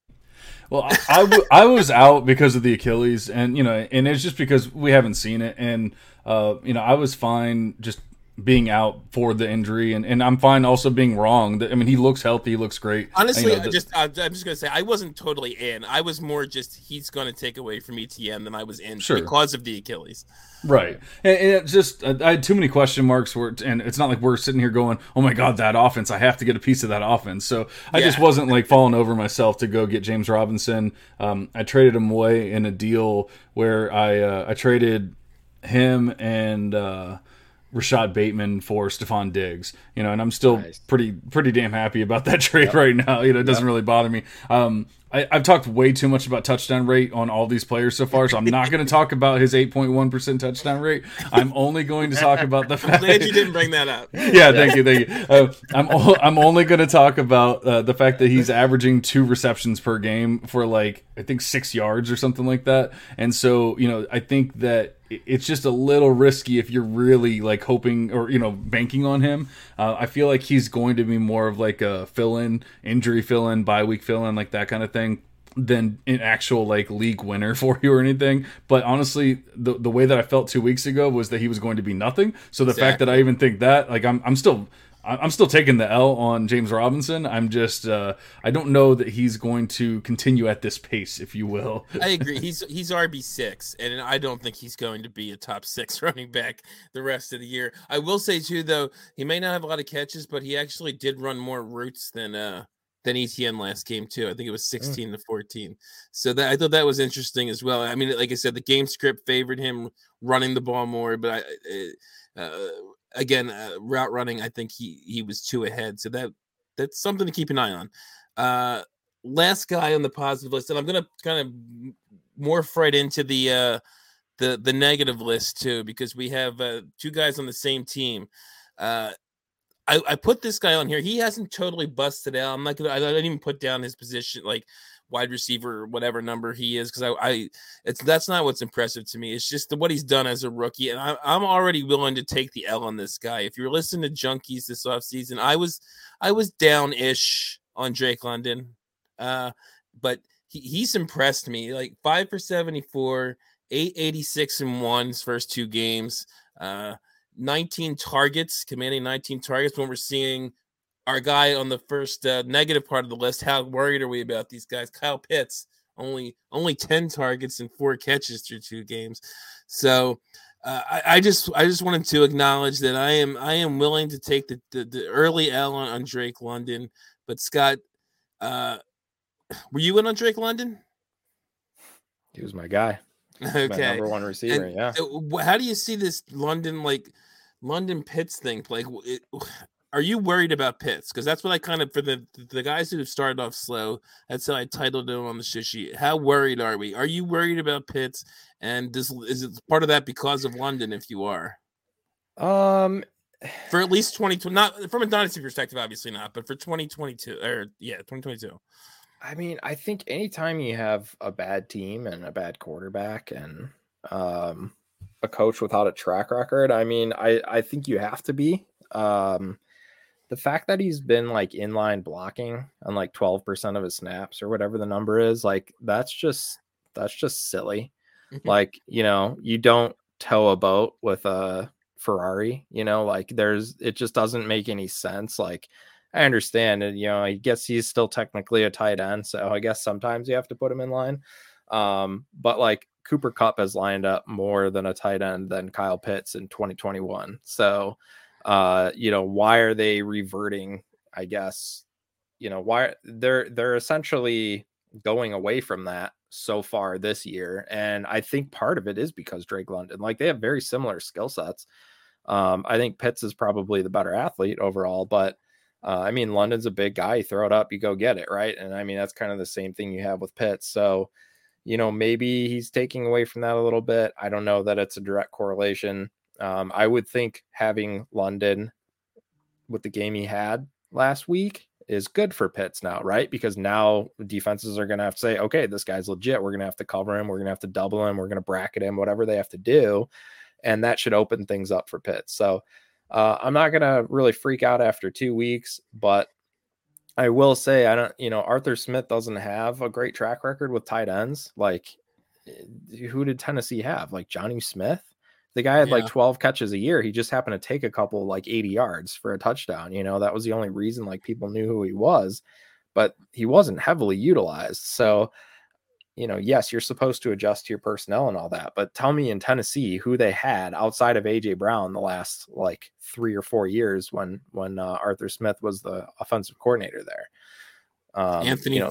Well, <laughs> I, I, w- I was out because of the Achilles, and you know, and it's just because we haven't seen it, and uh, you know, I was fine just being out for the injury, and, and I'm fine also being wrong. I mean, he looks healthy, he looks great. Honestly, You know, I the- just I'm just gonna say I wasn't totally in. I was more just he's gonna take away from ETN than I was in Sure. because of the Achilles. Right, and, and it just I had too many question marks. Where and it's not like we're sitting here going, "Oh my god, that offense! I have to get a piece of that offense." So I just wasn't like falling over myself to go get James Robinson. Um, I traded him away in a deal where I uh, I traded him and uh, Rashod Bateman for Stefon Diggs. You know, and I'm still Nice. pretty pretty damn happy about that <laughs> trade right now. You know, it doesn't really bother me. Um, I, I've talked way too much about touchdown rate on all these players so far, so I'm not going to talk about his 8.1 percent touchdown rate. I'm only going to talk about the <laughs> fact. Glad you didn't bring that up. <laughs> yeah, thank you, thank you. Uh, I'm o- I'm only going to talk about uh, the fact that he's averaging two receptions per game for like I think six yards or something like that. And so you know, I think that it's just a little risky if you're really like hoping or you know banking on him. Uh, I feel like he's going to be more of like a fill-in, injury fill-in, bye week fill-in, like that kind of thing than an actual like league winner <laughs> for you or anything. But honestly, the the way that I felt two weeks ago was that he was going to be nothing. So the exactly. fact that I even think that, like, I'm I'm still I'm still taking the L on James Robinson. I'm just uh, I don't know that he's going to continue at this pace, if you will. I <laughs> agree. He's he's RB six, and I don't think he's going to be a top six <laughs> running back the rest of the year. I will say too, though, he may not have a lot of catches, but he actually did run more routes than uh than ETN last game too. I think it was mm. 16 mm. to 14. So that I thought that was interesting as well. I mean, like I said, the game script favored him running the ball more, but I, uh, again, uh, route running, I think he he was two ahead. So that that's something to keep an eye on. Uh, last guy on the positive list, and I'm gonna kind of morph right into the uh, the the negative list too, because we have uh, two guys on the same team. Uh, I, I put this guy on here. He hasn't totally busted out. I'm not gonna. I didn't even put down his position, like wide receiver, whatever number he is, because I, I, it's that's not what's impressive to me. It's just the, what he's done as a rookie, and I, I'm already willing to take the L on this guy. If you're listening to Junkies this offseason, I was, I was down ish on Drake London, uh, but he, he's impressed me. Like five for seventy four, eight eighty six in one his first two games. Uh, 19 targets, commanding 19 targets when we're seeing our guy on the first uh, negative part of the list. How worried are we about these guys? Kyle Pitts only only 10 targets and four catches through two games. So uh, I, I, just I just wanted to acknowledge that I am I am willing to take the, the, the early L on, on, Drake London. But Scott, uh, were you in on Drake London? He was my guy. Okay, my number one receiver. And, yeah. How do you see this London like? London Pitts thing. Like, it, are you worried about Pitts? Because that's what I kind of for the the guys who have started off slow. That's how I titled it on the shit sheet. How worried are we? Are you worried about Pitts? And does is it part of that because of London? If you are, um, for at <sighs> least twenty not from a dynasty perspective, obviously not, but for twenty twenty two or yeah, twenty twenty two. I mean, I think anytime you have a bad team and a bad quarterback and um a coach without a track record. I mean, I I think you have to be. Um, the fact that he's been like inline blocking on like 12% of his snaps or whatever the number is, like that's just that's just silly. Mm-hmm. like, you know, you don't tow a boat with a Ferrari, you know, like there's it just doesn't make any sense. Like I understand and you know, I guess he's still technically a tight end, so I guess sometimes you have to put him in line. Um, but like Cooper Kupp has lined up more than a tight end than Kyle Pitts in 2021. So, uh, you know, why are they reverting? I guess, you know, why they're they're essentially going away from that so far this year, and I think part of it is because Drake London, like they have very similar skill sets. Um, I think Pitts is probably the better athlete overall, but uh, I mean, London's a big guy. You throw it up, you go get it, right? And I mean, that's kind of the same thing you have with Pitts. So, you know, maybe he's taking away from that a little bit. I don't know that it's a direct correlation. Um, I would think having London with the game he had last week is good for Pitts now, right? Because now defenses are going to have to say, okay, this guy's legit. We're going to have to cover him. We're going to have to double him. We're going to bracket him, whatever they have to do. And that should open things up for Pitts. So uh, I'm not going to really freak out after two weeks, but I will say I don't, you know, Arthur Smith doesn't have a great track record with tight ends. Like, eh, who did Tennessee have? Like Jonnu Smith. The guy had yeah. like 12 catches a year. He just happened to take a couple like 80 yards for a touchdown. You know, that was the only reason like people knew who he was, but he wasn't heavily utilized. So you know, yes, you're supposed to adjust your personnel and all that, but tell me in Tennessee who they had outside of AJ Brown the last like three or four years when when uh, Arthur Smith was the offensive coordinator there. Um, Anthony you know,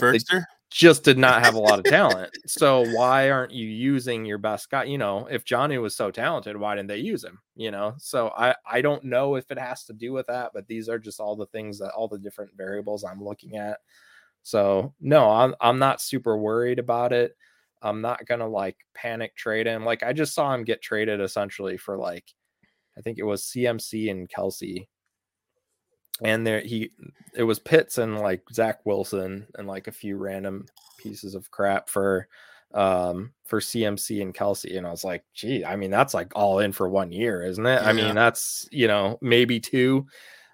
just did not have a lot of <laughs> talent. so why aren't you using your best guy? You know, if Jonnu was so talented, why didn't they use him? You know, so I I don't know if it has to do with that, but these are just all the things that all the different variables I'm looking at. So no, I'm I'm not super worried about it. I'm not gonna like panic trade him. Like I just saw him get traded essentially for like I think it was CMC and Kelce. And there he it was Pitts and like Zach Wilson and like a few random pieces of crap for um, for CMC and Kelce And I was like, gee, I mean, that's like all in for one year, isn't it? I mean, that's, you know, maybe two.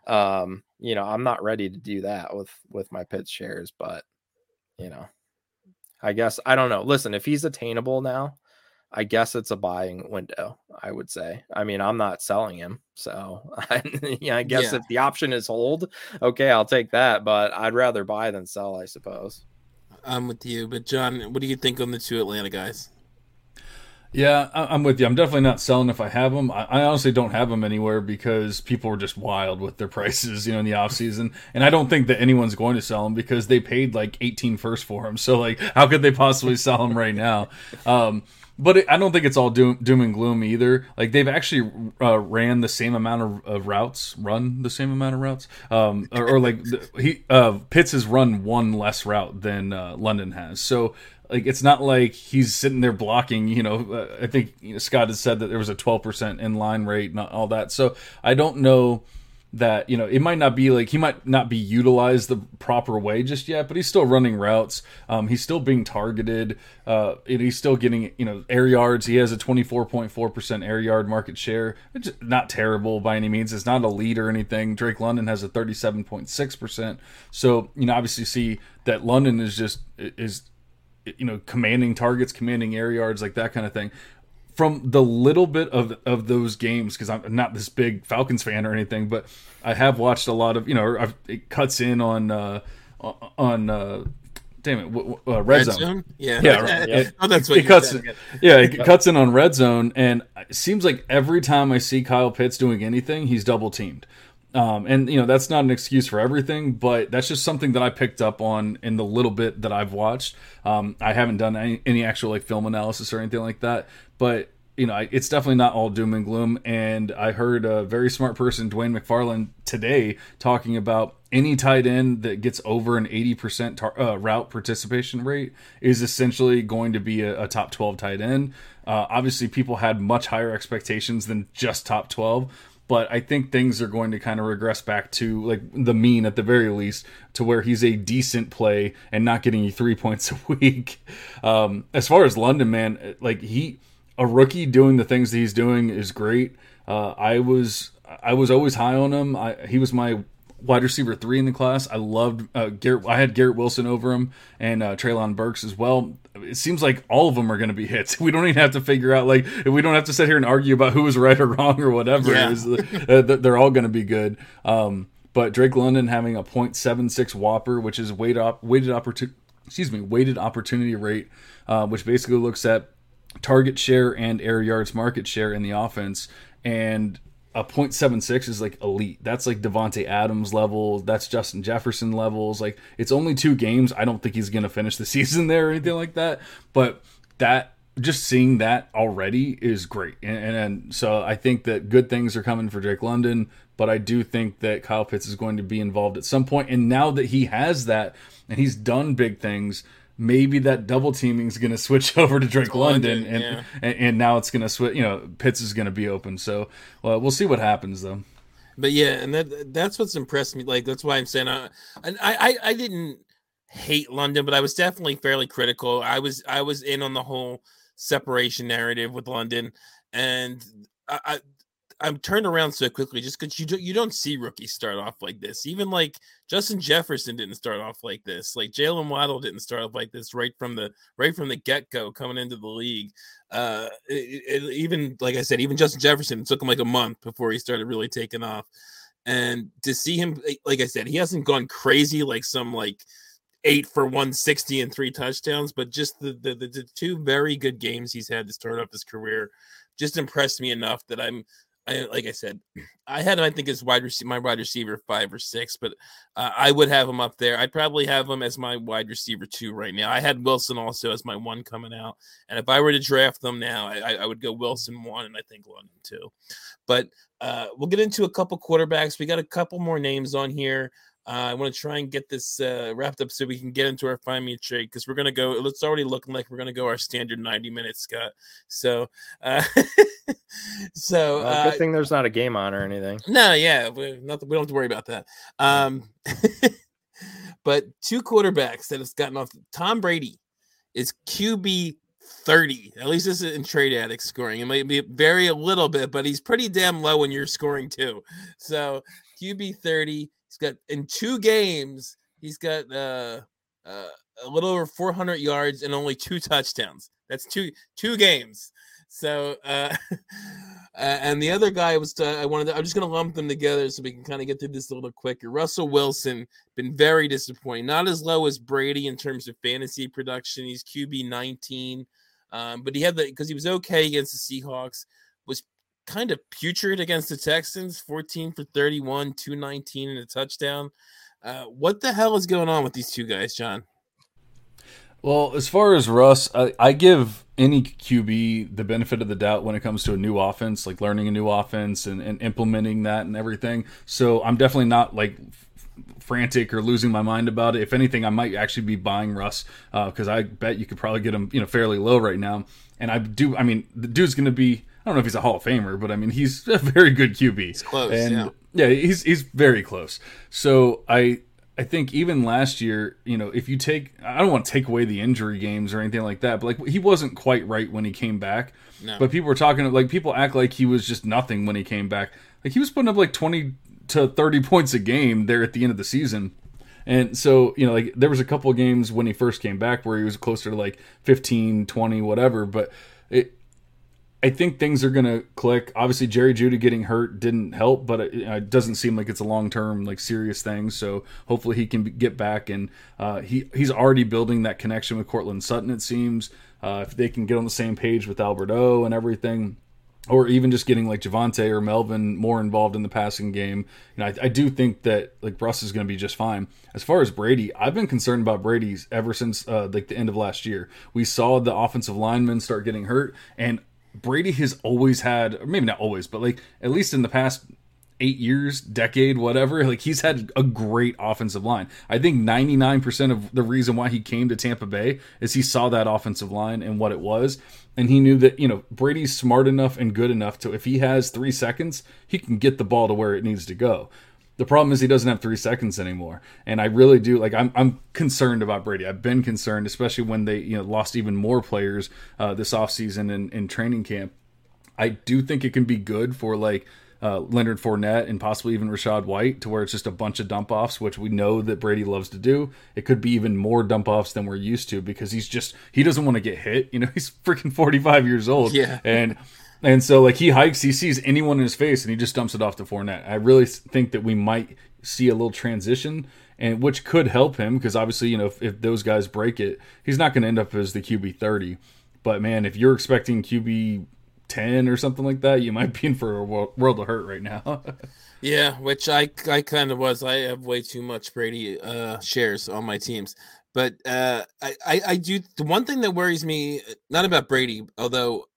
Um, you know, I'm not ready to do that with with my Pitts shares, but you know, I guess I don't know. Listen, if he's attainable now, I guess it's a buying window, I would say. I mean, I'm not selling him. So <laughs> yeah, I guess Yeah. if the option is hold, okay, I'll take that, but I'd rather buy than sell, I suppose. I'm with you, but John, what do you think on the two Atlanta guys? Yeah, I- I'm with you. I'm definitely not selling if I have them. I I honestly don't have them anywhere because people were just wild with their <laughs> prices, you know, in the off season. And I don't think that anyone's going to sell them because they paid like 18 first for them. So like, how could they possibly sell them right now? Um, but it, I don't think it's all doom, doom and gloom either. Like they've actually uh, ran the same amount of, of routes, run the same amount of routes, um, or, or like the, he uh, Pitts has run one less route than uh, London has. So like it's not like he's sitting there blocking. You know, uh, I think you know, Scott has said that there was a 12% in line rate and all that. So I don't know that you know it might not be like he might not be utilized the proper way just yet but he's still running routes. Um, he's still being targeted uh, and he's still getting you know air yards. He has a 24.4% air yard market share. It's not terrible by any means. It's not a lead or anything. Drake london has a 37.6% so you know obviously see that london is just is you know commanding targets commanding air yards like that kind of thing from the little bit of of those games because I'm not this big Falcons fan or anything, but I have watched a lot of you know I've, it cuts in on uh, on uh, damn it w- w- uh, red, zone. Yeah. Yeah, right. <laughs> Yeah. oh, that's what It cuts said. yeah it cuts in on red zone and it seems like every time I see Kyle Pitts doing anything he's double teamed. Um, and you know that's not an excuse for everything, but that's just something that I picked up on in the little bit that I've watched. Um, I haven't done any, any actual like film analysis or anything like that, but you know, I- it's definitely not all doom and gloom. And I heard a very smart person, Dwain McFarland, today talking about any tight end that gets over an 80% tar- uh, route participation rate is essentially going to be a, a top 12 tight end. Uh, obviously, people had much higher expectations than just top 12 but I think things are going to kind of regress back to like the mean at the very least, to where he's a decent play and not getting you three <laughs> points a week. Um, as far as London, man, like he, a rookie doing the things that he's doing is great. Uh, I was I was always high on him. I, he was my wide receiver three in the class. I loved uh, Garrett. I had Garrett Wilson over him and uh, Treylon Burks as well. It seems like all of them are going to be hits. <laughs> We don't even have to figure out like we don't have to sit here and argue about who was right or wrong or whatever. Yeah. Is. Uh, they're all going to be good. Um, but Drake London having a .76 WOPR, which is weighted op- weighted opportunity. Excuse me, weighted opportunity rate, uh, which basically looks at target share and air yards market share in the offense. And a .76 is like elite. That's like Davante Adams level. That's Justin Jefferson levels. Like it's only two games. I don't think he's gonna finish the <laughs> season there or anything like that. But that just seeing that already is great. And, and, and so I think that good things are coming for Drake London. But I do think that Kyle Pitts is going to be involved at some point. And now that he has that and he's done big things, maybe that double teaming is going <laughs> to switch over to Drake London, London, and, yeah. and and now it's going to switch. You know, Pitts is going to be open. So well, we'll see what happens though. But yeah, and that that's what's impressed me. Like that's why I'm saying I and I, I I didn't hate London, but I was definitely fairly critical. I was I was in on the whole separation narrative with London, and I, I I'm turned around so quickly just because you don't you don't see rookies start off like this. Even like Justin Jefferson didn't start off like this. Like Jaylen Waddle didn't start off like this right from the right from the get go coming into the league. Uh, it, it- even like I said, even Justin Jefferson it took him like a month before he started really taking off. And to see him, like- like I said, he hasn't gone crazy like some like eight for 160 and three touchdowns, but just the the the two very good games he's had to start off his career just impressed me enough that I'm I, like I said, I had him, I think as wide receiver, my wide receiver five or six, but uh, I would have him up there. I'd probably have him as my wide receiver two right now. I had Wilson also as my one coming out, and if I were to draft them now, I, I- would go Wilson one, and I think London two. But uh, we'll get into a couple quarterbacks. We got a couple more names on here. Uh, I want to try and get this uh, wrapped up so we can get into our find me a trade because we're gonna go. It's already looking like we're gonna go our standard ninety minutes, Scott. So, uh, <laughs> so Well, uh, good thing there's not a game on or anything. no, yeah, we, nothing, we don't have to worry about that. Um, <laughs> but two quarterbacks that has gotten off. Tom Brady is QB 30. At least this is in trade addict scoring. It might be vary a little bit, but he's pretty damn low when you're scoring too. So QB 30. Got in two games, he's got uh, uh, a little over 400 yards and only two touchdowns. That's two two games. So uh, <laughs> and the other guy was to, I wanted to, I'm just going to lump them together so we can kind of get through this a little quicker. Russell Wilson been very disappointing. Not as low as Brady in terms of fantasy production. He's QB 19. Um, but he had the because he was okay against the Seahawks, kind of putrid against the Texans, 14 for 31, 219 and a touchdown. Uh, what the hell is going on with these two guys, John? Well, as far as Russ, I, I, give any QB the benefit of the doubt when it comes to a new offense, like learning a new offense and, and implementing that and everything. So I'm definitely not like frantic or losing my mind about it. If anything, I might actually be buying Russ because uh, I bet you could probably get him, you know, fairly low right now. And I do. I mean, the dude's going to be. I don't know if he's a Hall of Famer, but I mean, he's a very good QB. He's close. And yeah. yeah, he's he's very close. So I I think even last year, you know, if you take, I don't want to take away the injury games or anything like that, but like he wasn't quite right when he came back. No. But people were talking, like people act like he was just nothing when he came back. Like he was putting up like 20 to 30 points a game there at the end of the season. And so, you know, like there was a couple games when he first came back where he was closer to like 15, 20, whatever, but it I think things are going to click. Obviously, Jerry Jeudy getting hurt didn't help, but it, it doesn't seem like it's a long term, like serious thing. So hopefully he can get back, and uh, he he's already building that connection with Courtland Sutton. It seems uh, if they can get on the same page with Albert O and everything, or even just getting like Javonte or Melvin more involved in the passing game. You know, I, I do think that like Russ is going to be just fine. As far as Brady, I've been concerned about Brady's ever since uh, like the end of last year. We saw the offensive linemen start getting hurt, and Brady has always had, maybe not always, but like at least in the past eight years, decade, whatever, like he's had a great offensive line. I think 99% of the reason why he came to Tampa Bay is he saw that offensive line and what it was. And he knew that, you know, Brady's smart enough and good enough to, if he has three seconds, he can get the ball to where it needs to go. The problem is he doesn't have three seconds anymore, and I really do like. I'm I'm concerned about Brady. I've been concerned, especially when they you know lost even more players uh, this offseason in, in training camp. I do think it can be good for like uh, Leonard Fournette and possibly even Rachaad White, to where it's just a bunch of dump offs, which we know that Brady loves to do. It could be even more dump offs than we're used to because he's just he doesn't want to get hit. You know, <laughs> he's freaking forty five years old. Yeah, and and so like he hikes, he sees anyone in his face, and he just dumps it off to Fournette. I really think that we might see a little transition, and which could help him because obviously you know if, if those guys break it, he's not going to end up as the QB thirty. But man, if you're expecting QB ten or something like that, you might be in for a world of hurt right now. <laughs> yeah, which I I kind of was. I have way too much Brady uh, shares on my teams. But uh, I, I, I do the one thing that worries me, not about Brady, although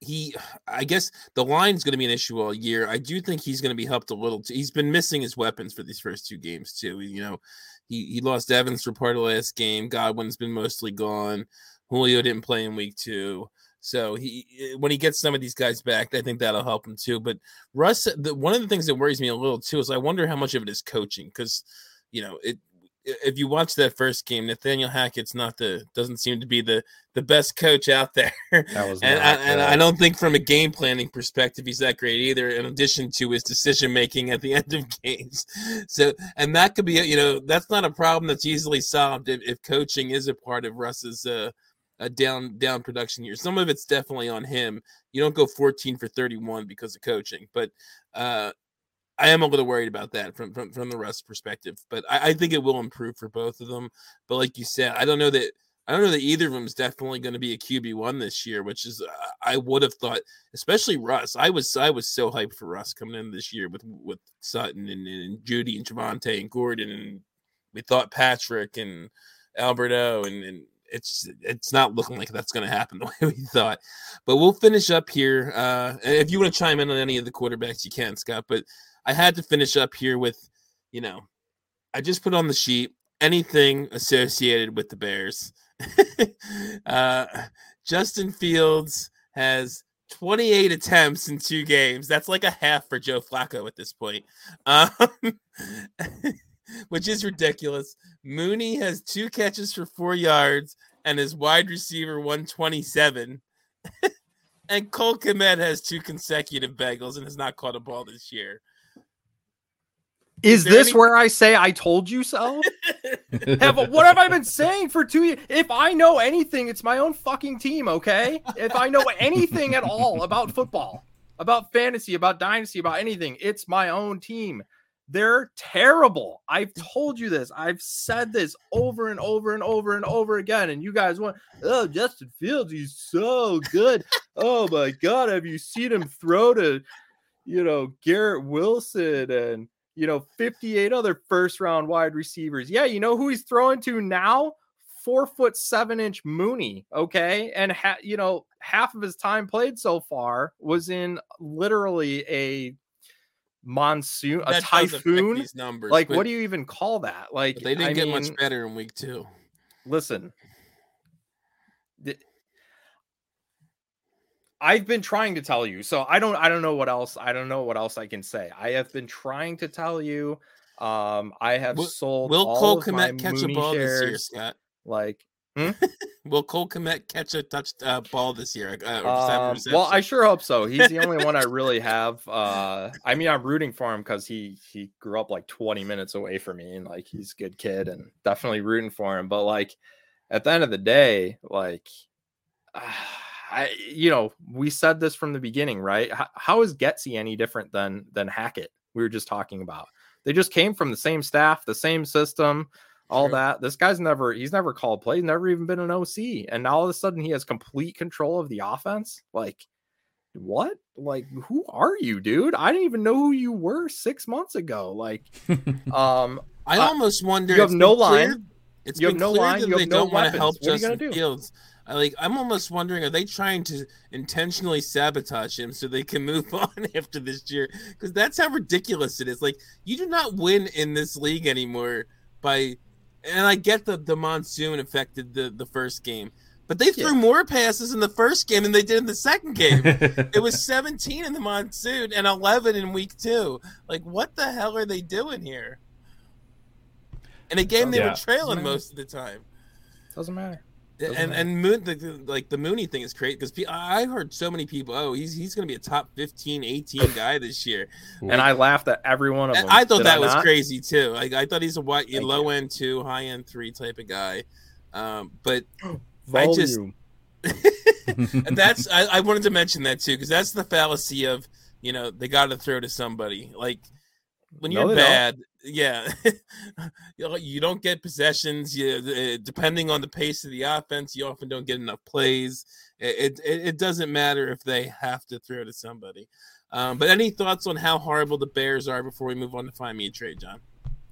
he i guess the line's going to be an issue all year i do think he's going to be helped a little too. he's been missing his weapons for these first two games too you know he, he lost evans for part of the last game godwin's been mostly gone julio didn't play in week two so he eh, when he gets some of these guys back i think that'll help him too but russ the, one of the things that worries me a little too is i wonder how much of it is coaching because you know it if you watch that first game, Nathaniel Hackett's not the doesn't seem to be the the best coach out <laughs> there. That was and, I, and I don't think from a game planning perspective he's that great either. In addition to his decision making at the <laughs> end of games, so and that could be you know that's not a problem that's easily solved if, if coaching is a part of Russ's uh, a down down production year. Some of it's definitely on him. You don't go 14 for 31 because of coaching, but uh, I am a little worried about that from from, from the Russ perspective, but I, I, think it will improve for both of them. But like you said, I don't know that I don't know that either of them is definitely going to be a QB one this year, which is uh, I would have thought, especially Russ. I was I was so hyped for Russ coming in this year with with Sutton and, and Jeudy and Javonte and Gordon, and we thought Patrick and Albert O and, and it's it's not looking like that's going to happen the <laughs> way we thought. But we'll finish up here. Uh, if you want to chime in on any of the quarterbacks, you can, Scott. But I had to finish up here with, you know, I just put on the sheet anything associated with the Bears. <laughs> uh, Justin Fields has 28 attempts in two games. That's like a half for Joe Flacco at this point, um, <laughs> which is ridiculous. Mooney has two catches for four yards and his wide receiver 127. <laughs> and Cole Kmet has two consecutive bagels and has not caught a ball this year. Is there this any- where I say I told you so? <laughs> have, what have I been saying for two years? If I know anything, it's my own fucking team, okay? If I know anything at all about football, about fantasy, about dynasty, about anything, it's my own team. They're terrible. I've told you this. I've said this over and over and over and over again. And you guys want, oh, Justin Fields, he's so good. Oh my God. Have you seen him throw to, you know, Garrett Wilson and you know, 58 other first round wide receivers. Yeah, you know who he's throwing to now? Four foot seven inch Mooney. Okay. And, ha- you know, half of his time played so far was in literally a monsoon, a That affect typhoon. These numbers, Like, what do you even call that? Like, they didn't I get mean, much better in week two. listen th- i've been trying to tell you so i don't i don't know what else i don't know what else i can say i have been trying to tell you um i have Will- sold Will all Cole Kmet catch a Mooney ball this year, Scott? like <laughs> Will Cole Kmet catch a touch uh, ball this year? Uh, or just have a um, well i sure hope so he's the only one i <laughs> really have uh i mean i'm rooting for him because he he grew up like 20 minutes away from me and like he's a good kid and definitely rooting for him but like at the end of the day like <sighs> I, you know, we said this from the beginning, right? How, how is Getsy any different than than Hackett? We were just talking about. They just came from the same staff, the same system, all True. that. This guy's never he's never called plays, never even been an OC, and now all of a sudden he has complete control of the offense. Like, what? Like, who are you, dude? I didn't even know who you were six months ago. Like, <laughs> um, I almost wonder. you have no line, It's you have been no clear line, that you have they no don't want to help What are you Justin do? Fields. I like. I'm almost wondering: Are they trying to intentionally sabotage him so they can move <laughs> on after this year? Because that's how ridiculous it is. Like, you do not win in this league anymore by. And I get the the monsoon affected the the first game, but they threw Yeah. more passes in the first game than they did in the second game. <laughs> it was 17 in the monsoon and 11 in week two. Like, what the hell are they doing here? In a game they Yeah. were trailing most of the time. doesn't matter. Doesn't And matter. and Moon, the, the- like the Mooney thing is great because I heard so many people, oh, he's he's going to be a top 15, 18 guy this year. And I laughed at every one of them. I thought Did that was not? crazy too. Like I thought he's a wide, Thank low end two, high end three type of guy. Um, but <gasps> I just- Volume. and <laughs> that's I, I wanted to mention that too because that's the fallacy of you know they got to throw to somebody like when you're they don't. bad yeah <laughs> you don't get possessions you uh, depending on the pace of the offense you often don't get enough plays it it, it doesn't matter if they have to throw to somebody um, but any thoughts on how horrible the bears are before we move on to find me a trade john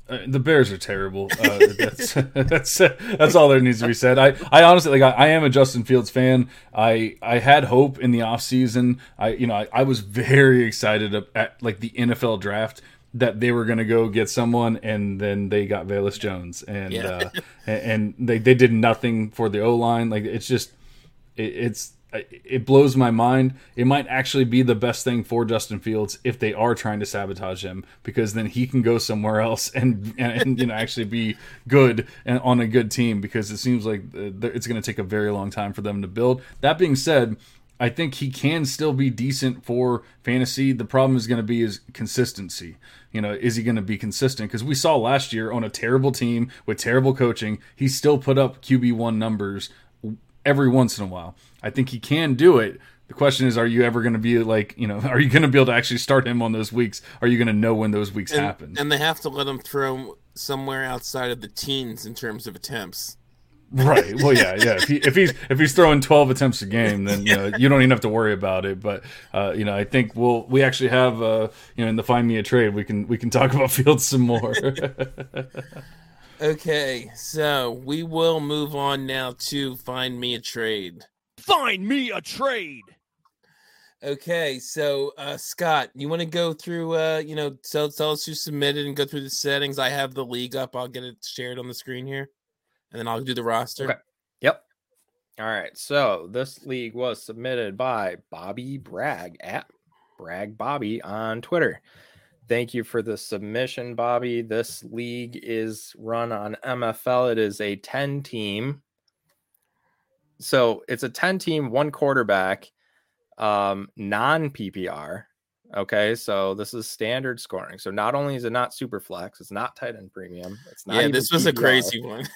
Uh, the Bears are terrible. Uh, that's <laughs> that's that's all there needs to be said. I, I honestly like I, I am a Justin Fields fan. I I had hope in the offseason. I you know I, I was very <laughs> excited at, at like the NFL draft that they were going to go get someone and then they got Velus Jones and Yeah. uh, <laughs> and, they they did nothing for the O line. Like it's just it, it's it blows my mind. It might actually be the best thing for Justin Fields if they are trying to sabotage him, because then he can go somewhere else and and, and, you know actually be good and on a good team. Because it seems like uh, it's going to take a very long time for them to build. That being said. I think he can still be decent for fantasy. The problem is going to be his consistency. You know, is he going to be consistent? Because we saw last year on a terrible team with terrible coaching, he still put up QB one numbers every once in a while. I think he can do it. The question is, are you ever going to be like, you know, <laughs> are you going to be able to actually start him on those weeks? Are you going to know when those weeks and, happen? and they have to let him throw somewhere outside of the teens in terms of attempts right. Well, yeah, yeah. If, he, if he's <laughs> if he's throwing twelve attempts a game, then you know you don't even have to worry about it. But uh, you know, I think we'll we actually have uh, you know in the find me a trade we can we can talk about Fields some more. <laughs> Okay, so we will move on now to find me a trade. Find me a trade. Okay, so uh, Scott, you want to go through, uh, you know, tell, tell us who submitted and go through the settings. I have the league up. I'll get it shared on the screen here, and then I'll do the roster. Okay. Yep. All right. So this league was submitted by Bobby Bragg at Bragg Bobby on Twitter. Thank you for the submission, Bobby. This league is run on MFL. It is a 10 team so it's a 10 team, one quarterback, um, non PPR. Okay, so this is standard scoring. So not only is it not super flex, it's not tight end premium. It's not yeah, this was PPR. a crazy one.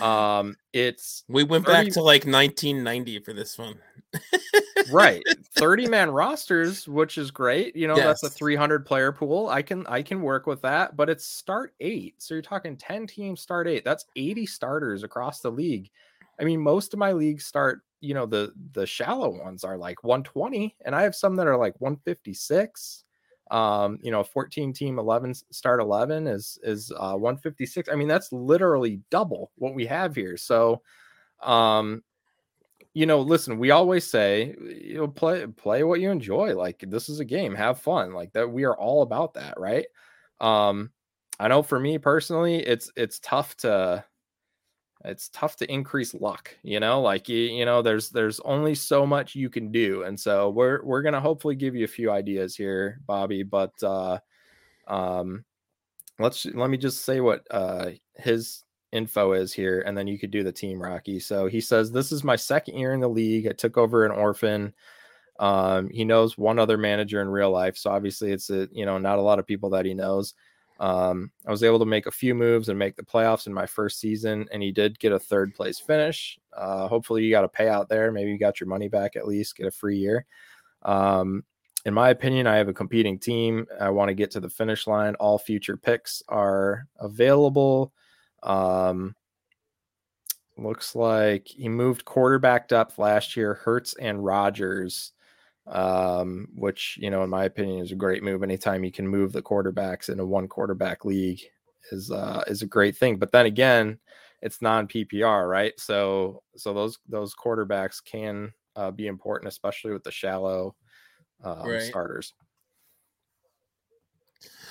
um, it's we went 30... back to like 1990 for this one. right, 30 <laughs> man rosters, which is great. You know, yes. that's a 300 player pool. I can I can work with that, but it's start eight. So you're talking 10 teams start eight. That's 80 starters across the league. I mean, most of my leagues start you know the the shallow ones are like 120 and i have some that are like 156 um you know 14 team 11 start 11 is is uh 156 i mean that's literally double what we have here. So um you know listen we always say you know play play what you enjoy. Like this is a game. Have fun. Like that we are all about that right? Um i know for me personally it's it's tough to it's tough to increase luck you know like you, know there's there's only so much you can do and so we're we're gonna hopefully give you a few ideas here bobby but uh um let's let me just say what uh his info is here and then you could do the team rocky. So he says this is my second year in the league. I took over an orphan. Um he knows one other manager in real life so obviously it's a you know not a lot of people that he knows um, I was able to make a few moves and make the playoffs in my first season, and he did get a third place finish. Uh, hopefully, you got a payout there. Maybe you got your money back at least, get a free year. Um, in my opinion, I have a competing team. I want to get to the finish line. All future picks are available. Um, looks like he moved quarterback depth last year, Hurts and Rodgers um, which you know, in my opinion, is a great move. Anytime you can move the quarterbacks in a one quarterback league is uh, is a great thing. But then again, it's non PPR, right? So so those those quarterbacks can uh, be important, especially with the shallow um, right. starters.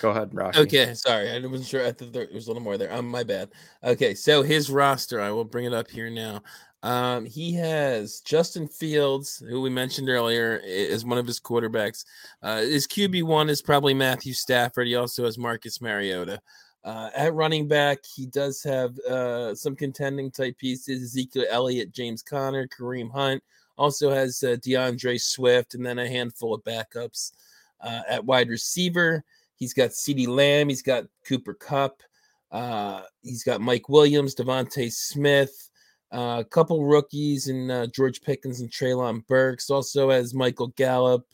Go ahead, Rocky. Okay, sorry, I wasn't sure. I thought there was a little more there. Um, my bad. Okay, so his roster, I will bring it up here now. Um, he has Justin Fields, who we mentioned earlier, as one of his quarterbacks. Uh, his QB one is probably Matthew Stafford. He also has Marcus Mariota. Uh, at running back, he does have uh, some contending type pieces: Ezekiel Elliott, James Conner, Kareem Hunt. Also has uh, D'Andre Swift, and then a handful of backups uh, at wide receiver. He's got CeeDee Lamb. He's got Cooper Kupp, Uh, he's got Mike Williams, DeVonta Smith. Uh, a couple rookies and uh, George Pickens and Treylon Burks, also as Michael Gallup.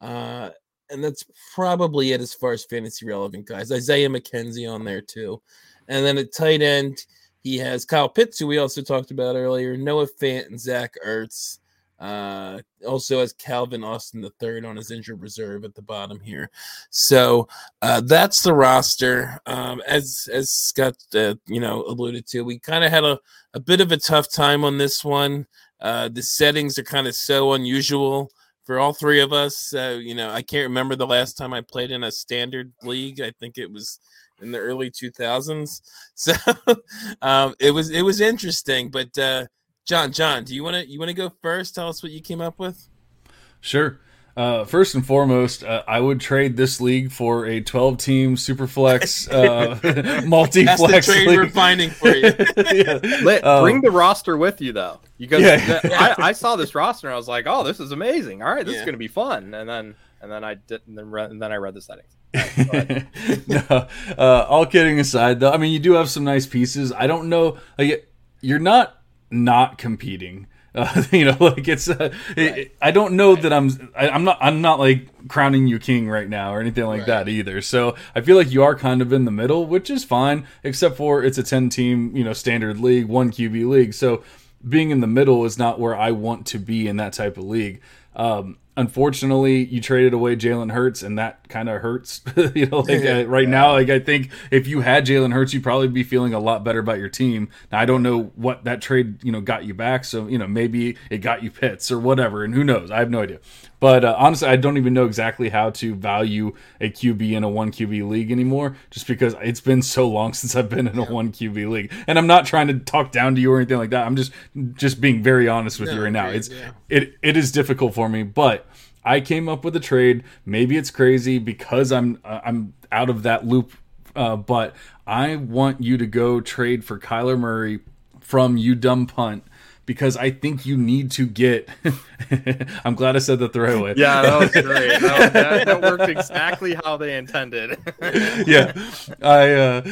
Uh, and that's probably it as far as fantasy relevant guys. Isaiah McKenzie on there too. And then at tight end, he has Kyle Pitts, who we also talked about earlier, Noah Fant and Zach Ertz. Uh, also has Calvin Austin the third on his injured reserve at the bottom here. So uh, that's the roster. Um, as as Scott uh, you know alluded to, we kind of had a, a bit of a tough time on this one. Uh, the settings are kind of so unusual for all three of us. you know, I can't remember the last time I played in a standard league. I think it was in the early 2000s. <laughs> So um, it was it was interesting, but uh, John, John, do you want to you want to go first? Tell us what you came up with. Sure. Uh, first and foremost, uh, I would trade this league for a 12 team superflex, <laughs> uh, <laughs> multi flex. That's the trade league. we're finding for you. <laughs> yeah. Let, um, bring the roster with you, though. You guys, yeah. I, I, saw this roster and I was like, oh, this is amazing. All right, this yeah. is going to be fun. And then and then I did, and then, re- and then I read the settings. Right, no, uh, all kidding aside, though, I mean, you do have some nice pieces. I don't know, like, you're not not competing. <laughs> Uh, you know, like it's. Uh, right. it, I don't know right. that I'm. I, am not. I'm not like crowning you king right now or anything like right. that either. So I feel like you are kind of in the middle, which is fine, except for it's a 10 team, you know, standard league, one QB league. So being in the middle is not where I want to be in that type of league. Um, unfortunately, you traded away Jalen Hurts, and that kind of hurts. <laughs> you know, like uh, right now, like I think if you had Jalen Hurts, you'd probably be feeling a lot better about your team. Now, I don't know what that trade you know got you back, so you know maybe it got you Pitts or whatever, and who knows? I have no idea. But uh, honestly, I don't even know exactly how to value a QB in a one QB league anymore, just because it's been so long <laughs> since I've been in a one QB league. And I'm not trying to talk down to you or anything like that. I'm just just being very honest with no, you right now. It's yeah. it it is difficult for me, but I came up with a trade. Maybe it's crazy because I'm uh, I'm out of that loop, uh, but I want you to go trade for Kyler Murray from you dumb punt because I think you need to get. <laughs> I'm glad I said that the right way. Yeah, that was <laughs> great. that, that, that worked exactly how they intended. <laughs> yeah, I. Uh,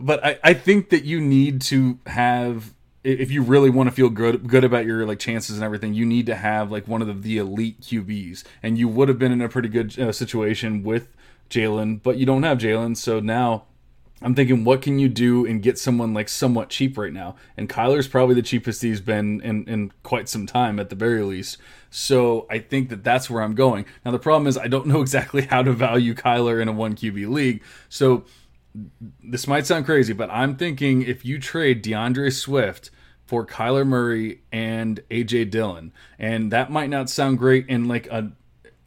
but I, I think that you need to have if you really want to feel good good about your like chances and everything, you need to have like one of the, the elite QBs, and you would have been in a pretty good uh, situation with Jalen, but you don't have Jalen, so now I'm thinking, what can you do and get someone like somewhat cheap right now? And Kyler's probably the cheapest he's been in, in quite some time at the very least. So I think that that's where I'm going. Now, the problem is I don't know <laughs> exactly how to value Kyler in a one QB league. So this might sound crazy, but I'm thinking if you trade D'Andre Swift for Kyler Murray and AJ Dillon, and that might not sound great in like a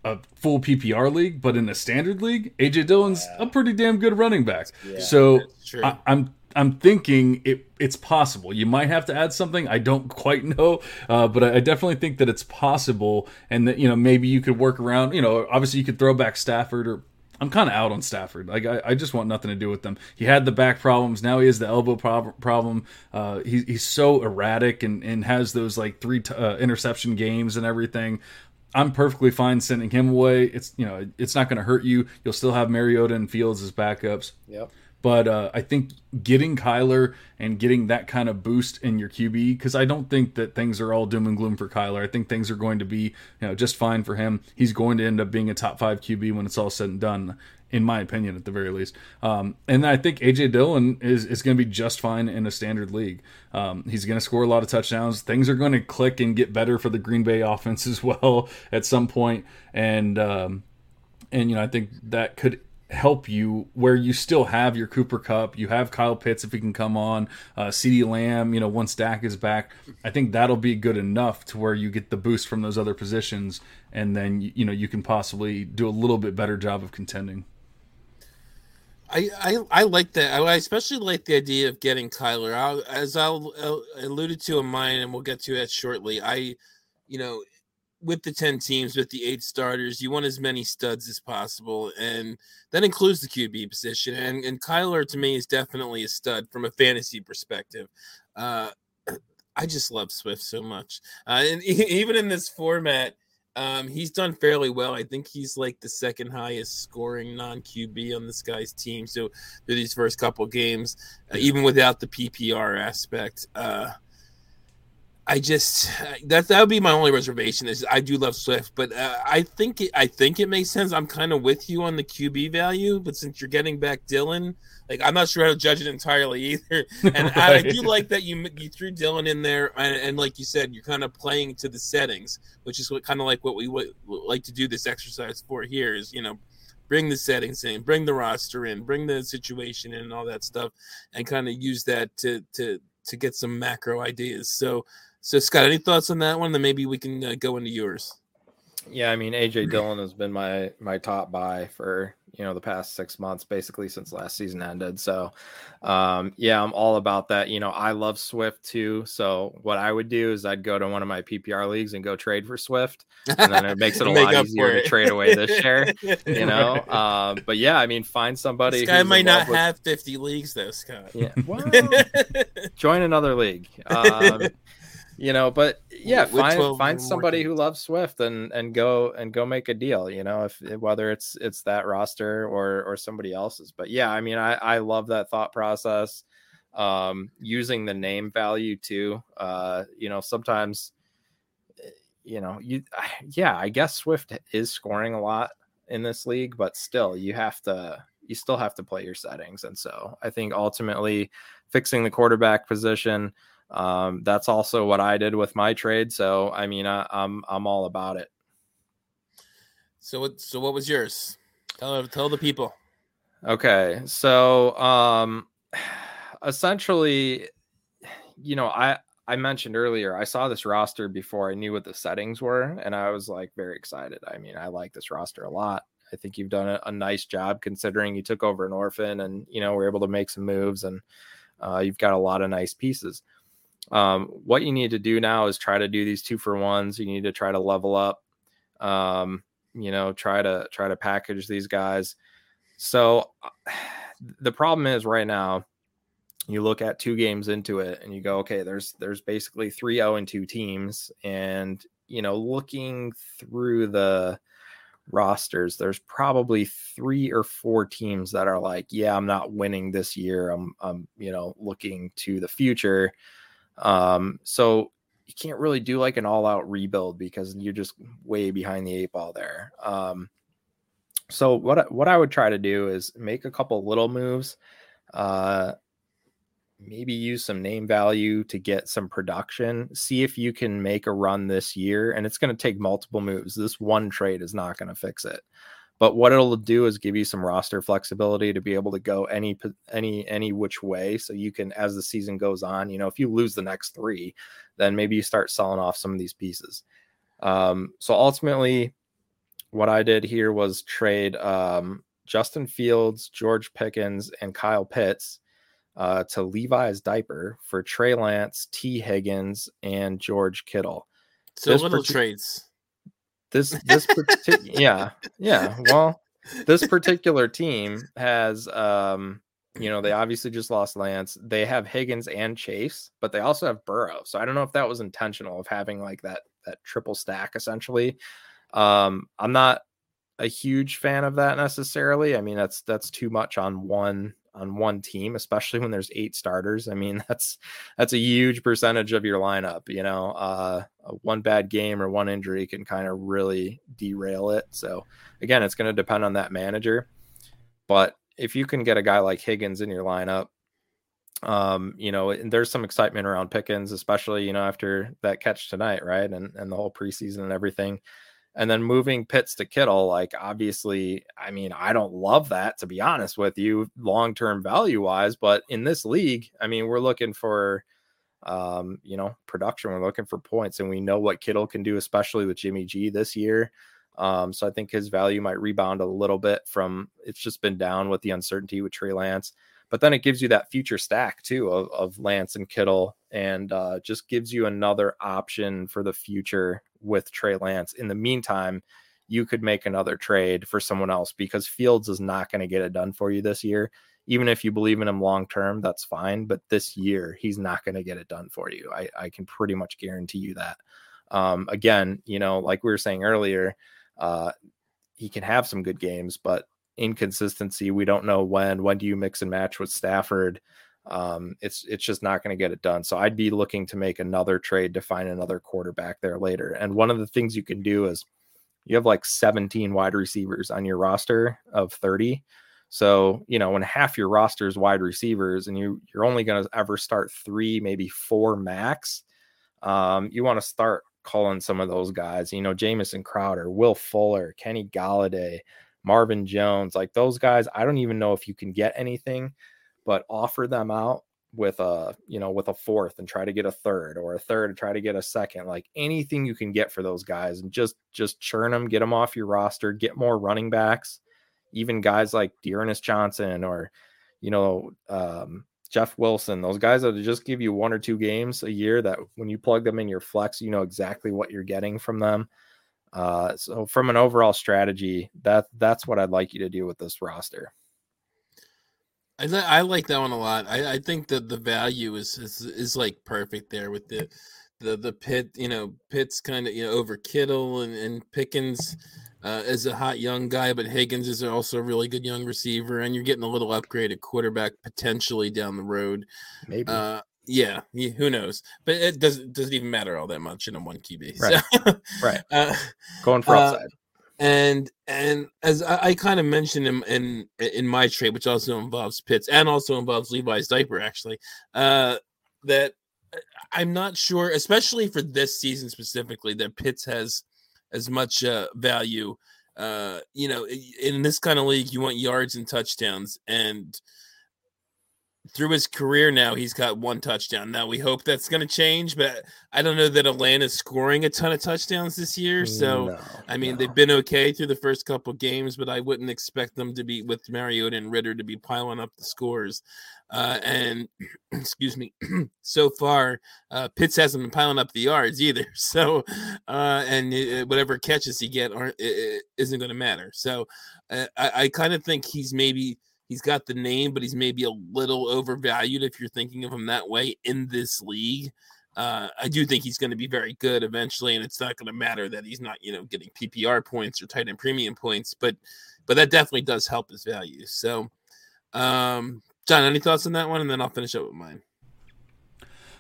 a full PPR league, but in a standard league, AJ Dillon's yeah. a pretty damn good running back. Yeah, so I, I'm I'm thinking it it's possible. You might have to add something. I don't <laughs> quite know, uh, but I, I, definitely think that it's possible, and that you know maybe you could work around. You know, obviously you could throw back Stafford or. I'm kind of out on Stafford. Like I, I, just want nothing to do with them. He had the back problems. Now he has the elbow prob- problem. Uh, he, he's so erratic and, and has those like three t- uh, interception games and everything. I'm perfectly fine sending him away. It's you know it's not going to hurt you. You'll still have Mariota and Fields as backups. Yep. But uh, I think getting Kyler and getting that kind of boost in your QB, because I don't think that things are all doom and gloom for Kyler. I think things are going to be, you know, just fine for him. He's going to end up being a top five QB when it's all said and done in my opinion, at the very least. Um, and I think AJ Dillon is, is going to be just fine in a standard league. Um, he's going to score a lot of touchdowns. Things are going to click and get better for the Green Bay <laughs> offense as well at some point. And um, and you know I think that could help you where you still have your Cooper Kupp, you have Kyle Pitts if he can come on, uh, CeeDee Lamb, you know, once Dak is back. I think that'll be good enough to where you get the boost from those other positions, and then you know you can possibly do a little bit better job of contending. I, I, I like that. I especially like the idea of getting Kyler. I'll, as I'll, I'll alluded to in mine, and we'll get to that shortly. I, you know, with the 10 teams, with the eight starters, you want as many studs as possible. And that includes the QB position. And, and Kyler, to me, is definitely a stud from a fantasy perspective. Uh, <clears throat> I just love Swift so much. Uh, and <laughs> even in this format, um, he's done fairly well. I think he's like the second highest scoring non QB on this guy's team. So through these first couple games, uh, even without the PPR aspect, uh, I just that that would be my only reservation is I do love Swift, but uh, I think it, I think it makes sense. I'm kind of with you on the QB value, but since you're getting back Dillon, like I'm not sure how to judge it entirely either. <laughs> And right. I, do like that you you threw Dillon in there, and, and like you said, you're kind of playing to the settings, which is what kind of like what we would like to do this exercise for here is you know bring the settings in, bring the roster in, bring the situation in, and all that stuff, and kind of use that to to to get some macro ideas. So so, Scott, any thoughts on that one? Then maybe we can uh, go into yours. Yeah, I mean, AJ Dillon has been my my top buy for you know the past six months, basically since last season ended. So, um, yeah, I'm all about that. You know, I love Swift too. So, what I would do is I'd go to one of my PPR leagues and go trade for Swift, and then it makes it <laughs> a lot easier to trade away this share. <laughs> You know, um, but yeah, I mean, find somebody. This guy might not with... have 50 leagues though, Scott. Yeah, <laughs> well, join another league. Um, you know but yeah With find find somebody who loves swift and and go and go make a deal you know if whether it's it's that roster or or somebody else's. But yeah i mean i i love that thought process um using the name value too. Uh you know sometimes eh, you know you <sighs> yeah i guess swift is scoring a lot in this league but still you have to you still have to play your settings. And so i think ultimately fixing the quarterback position um, that's also what I did with my trade. So I mean, I, I'm I'm all about it. So what so what was yours? Tell tell the people. Okay, so um, <sighs> essentially, you know, I I mentioned earlier I saw this roster before I knew what the settings were, and I was like very excited. I mean, I like this roster a lot. I think you've done a, a nice job considering you took over an orphan, and you know we're able to make some moves, and uh, you've got a lot of nice pieces. Um, what you need to do now is try to do these two for ones. You need to try to level up. Um, you know, try to try to package these guys. So <sighs> the problem is right now, you look at two games into it and you go, okay, there's there's basically three 0 and 2 teams. And you know, looking through the rosters, there's probably three or four teams that are like, yeah, I'm not winning this year. I'm I'm, you know, looking to the future. Um, so you can't really do like an all-out rebuild because you're just way behind the eight ball there. Um, so what what I would try to do is make a couple little moves. Uh, maybe use some name value to get some production. See if you can make a run this year. And it's going to take multiple moves. This one trade is not going to fix it. But what it'll do is give you some roster flexibility to be able to go any any any which way. So you can, as the season goes on, you know, if you lose the next three, then maybe you start selling off some of these pieces. Um, so ultimately, what I did here was trade um, Justin Fields, George Pickens, and Kyle Pitts uh, to Levi's diaper for Trey Lance, Tee Higgins, and George Kittle. So this little trades. This this partic- yeah yeah well this particular team has um you know they obviously just lost Lance. They have Higgins and Chase, but they also have Burrow. So I don't know if that was intentional of having like that that triple stack essentially. Um, I'm not a huge fan of that necessarily. I mean, that's that's too much on one on one team, especially when there's eight starters. I mean, <laughs> that's that's a huge percentage of your lineup. You know, uh, one bad game or one injury can kind of really derail it. So again, it's going to depend on that manager. But if you can get a guy like Higgins in your lineup, um, you know, and there's some excitement around Pickens, especially you know after that catch tonight, right, and and the whole preseason and everything. And then moving Pitts to Kittle, like obviously, I mean, I don't love that to be honest with you, long term value wise. But in this league, I mean, we're looking for, um, you know, production. We're looking for points, and we know what Kittle can do, especially with Jimmy G this year. Um, so I think his value might rebound a little bit from it's just been down with the uncertainty with Trey Lance. But then it gives you that future stack too of, of Lance and Kittle, and uh, just gives you another option for the future with Trey Lance. In the meantime, you could make another trade for someone else because Fields is not going to get it done for you this year. Even if you believe in him long term, that's fine. But this year, he's not going to get it done for you. I, I can pretty much guarantee you that. Um, again, you know, like we were saying earlier, uh, he can have some good games, but inconsistency. We don't know when. When do you mix and match with Stafford? Um, it's it's just not going to get it done. So I'd be looking to make another trade to find another quarterback there later. And one of the things you can do is you have like 17 wide receivers on your roster of 30. So, you know, when half your roster is wide receivers and you you're only going to ever start 3, maybe 4 max, um, you want to start calling some of those guys, you know, Jamison Crowder, Will Fuller, Kenny Golladay, Marvin Jones, like those guys, I don't even know if you can get anything but offer them out with a you know with a fourth and try to get a third or a third and try to get a second like anything you can get for those guys and just just churn them get them off your roster get more running backs even guys like D'Ernest Johnson or you know um, Jeff Wilson those guys that just give you one or two games a year that when you plug them in your flex you know exactly what you're getting from them. Uh, so from an overall strategy that that's what I'd like you to do with this roster I, I like that one a lot. I, I think that the value is, is is like perfect there with the the the pit. You know, Pitts kind of you know over Kittle and and Pickens uh, is a hot young guy, but Higgins is also a really good young receiver, and you're getting a little upgraded quarterback potentially down the road. Maybe. Uh, yeah, yeah, who knows? But it doesn't doesn't even matter all that much in a one QB. <laughs> Right. So, right. Uh, Going for upside. And and as I, I kind of mentioned in, in in my trade, which also involves Pitts and also involves Levi's diaper, actually, uh, that uh, I'm not sure, especially for this season specifically, that Pitts has as much uh, value. Uh, you know, in this kind of league, you want yards and touchdowns, and through his career now, he's got one touchdown. Now we hope that's going to change, but I don't know that Atlanta's scoring a ton of touchdowns this year. So no, I mean, no. they've been okay through the first couple games, but I wouldn't expect them to be with Mariota and Ridder to be piling up the scores. Uh, and <clears throat> excuse me, <clears throat> so far, uh, Pitts hasn't been piling up the yards either. <laughs> So, uh, and it, whatever catches he get aren't it, it isn't going to matter. So, uh, I, I kind of think he's maybe he's got the name, but he's maybe a little overvalued if you're thinking of him that way in this league. Uh, I do think he's going to be very good eventually, and it's not going to matter that he's not, you know, getting PPR points or tight end premium points, but but that definitely does help his value. So, um, John, any thoughts on that one, and then I'll finish up with mine.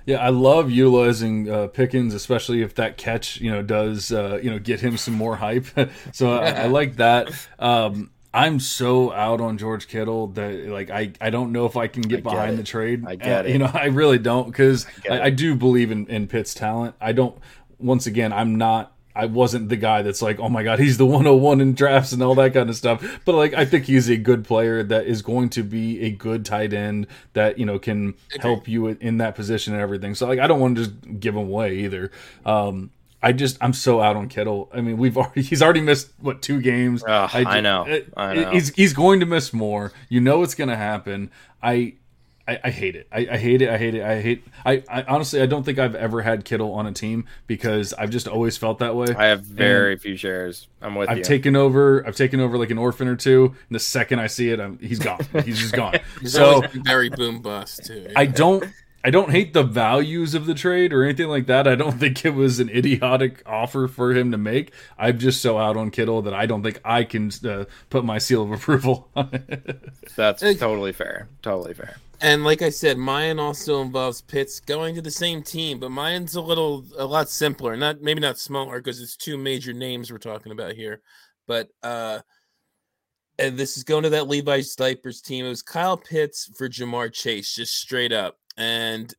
Yeah, I love utilizing uh, Pickens, especially if that catch, you know, does uh, you know get him some more hype. <laughs> so I, I, <laughs> like that. Um, I'm so out on George Kittle that like I, I don't know if I can get, get behind it. the trade. I get uh, it. You know, <laughs> I really don't because I, I, I, do believe in in Pitts' talent. I don't. Once again, I'm not I wasn't the guy that's like, oh my god, he's the 101 in drafts and all that kind of stuff. But like, I think he's a good player that is going to be a good tight end that you know can help you in that position and everything. So like, I don't want to just give him away either. Um, I just I'm so out on Kittle. I mean, we've <laughs> already he's already missed what two games. Ugh, I, I, know. Eh, I know. He's he's going to miss more. You know it's going to happen. I I, I, hate it. I, I, hate it. I hate it. I hate. I, I, honestly, I don't think I've ever had Kittle on a team because I've just always felt that way. I have very and few shares. I'm with I've you. taken over. I've taken over like an orphan or two. And the second I see it, I'm, he's gone. He's just <laughs> gone. he's so very boom bust too. Yeah. I don't. I don't hate the values of the trade or anything like that. I don't <laughs> think it was an idiotic offer for him to make. I'm just so out on Kittle that I don't think I can uh, put my seal of <laughs> approval on it. That's totally fair. Totally fair. And like I said, mine also involves Pitts going to the same team, but mine's a little a lot simpler. Not maybe not smaller because it's two major names we're talking about here. But uh and this is going to that Levi Stipers team. It was Kyle Pitts for Ja'Marr Chase, just straight up. And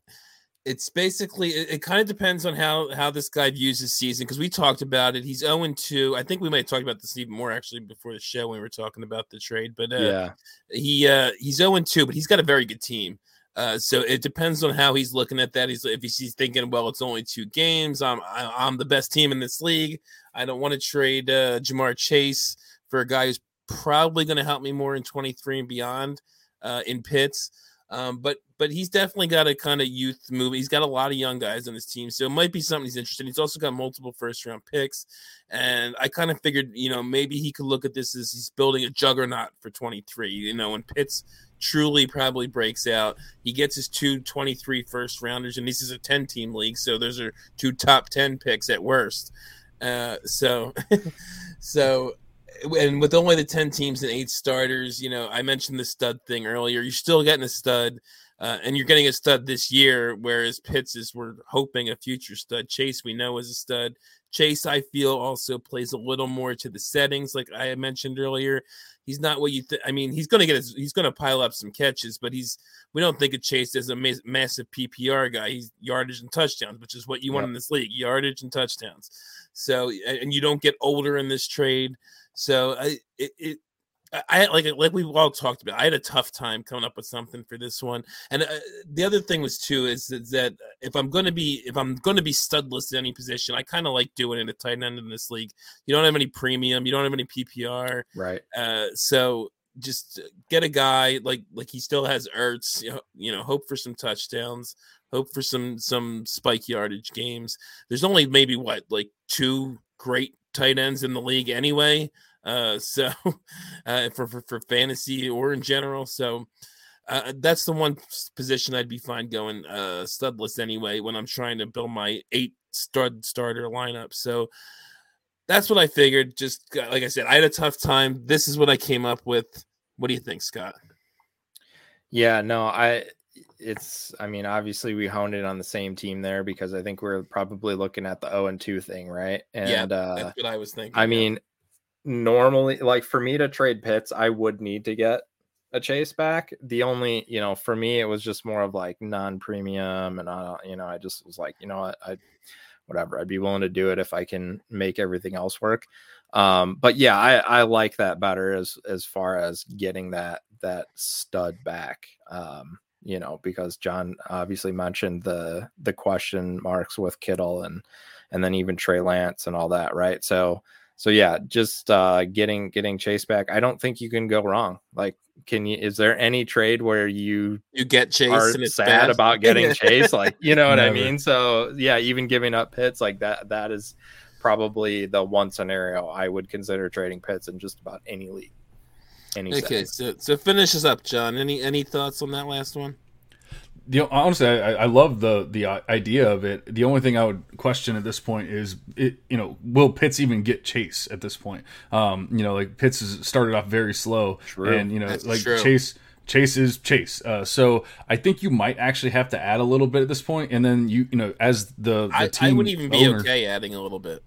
it's basically it, it kind of depends on how how this guy views his season because we talked about it. He's 0 2. I think we might have talked about this even more actually before the show when we were talking about the trade. But uh, yeah, he uh, he's 0 2, but he's got a very good team. Uh, so it depends on how he's looking at that. He's if he's thinking, well, it's only two games. I'm I'm the best team in this league. I don't want to trade uh, Ja'Marr Chase for a guy who's probably going to help me more in 23 and beyond uh, in Pitts. Um, but but he's definitely got a kind of youth move. He's got a lot of young guys on his team, so it might be something he's interested. In. He's also got multiple first round picks, and I kind of figured, you know, maybe he could look at this as he's building a juggernaut for 23. You know, when Pitts truly probably breaks out, he gets his two 23 first rounders, and this is a 10 team league, so those are two top 10 picks at worst. Uh, so, <laughs> so and with only the 10 teams and eight starters, you know, I mentioned the stud thing earlier. You're still getting a stud, uh, and you're getting a stud this year, whereas Pitts is we're hoping a future stud. Chase, we know, is a stud. Chase, I feel, also plays a little more to the settings, like I mentioned earlier. He's not what you think. I mean, he's going to get his, he's going to pile up some catches, but he's we don't think of Chase as a ma- massive PPR guy. He's yardage and touchdowns, which is what you yep. want in this league: yardage and touchdowns. So, and you don't get older in this trade. So I it, it I like like we've all talked about. I had a tough time coming up with something for this one, and uh, the other thing was too is, is that if I'm going to be if I'm going to be studless at any position, I kind of like doing it at tight end in this league. You don't have any premium, you don't have any PPR, right? Uh, so just get a guy like like he still has Ertz. You know, you know, hope for some touchdowns, hope for some some spike yardage games. There's only maybe what like two great tight ends in the league anyway. Uh, <laughs> so uh, for, for, for fantasy or in general, so uh, that's the one position I'd be fine going uh, studless anyway when I'm trying to build my eight stud starter lineup. So that's what I figured. Just like I said, I had a tough time. This is what I came up with. What do you think, Scott? Yeah, no, I it's I mean, obviously we honed in on the same team there because I think we're probably looking at the 0 and 2 thing, right? And yeah, uh that's what I was thinking. I mean, normally like for me to trade Pitts, I would need to get a chase back. The only, you know, for me it was just more of like non-premium and I, you know, I just was like, you know what, I whatever, I'd be willing to do it if I can make everything else work. Um, but yeah, I, I like that better as as far as getting that that stud back. Um, you know, because John obviously mentioned the the question marks with Kittle and and then even Trey Lance and all that, right? So so yeah, just uh getting getting Chase back. I don't think you can go wrong. Like, can you? Is there any trade where you you get Chase are and it's sad bad? about getting Chase? Like, you know <laughs> what I mean? So yeah, even giving up Pitts like that, that is probably the one scenario I would consider trading Pitts in just about any league. any Okay, so so finish us up, John. Any any thoughts on that last one? You know, honestly, I, I love the the idea of it. The only thing I would question at this point is, it, you know, will Pitts even get Chase at this point? Um, you know, like Pitts has started off very slow, True. and you know, That's like true. Chase. Chase is Chase, uh, so I think you might actually have to add a little bit at this point, and then you, you know, as the, the I, team I would even be owner- okay adding a little bit.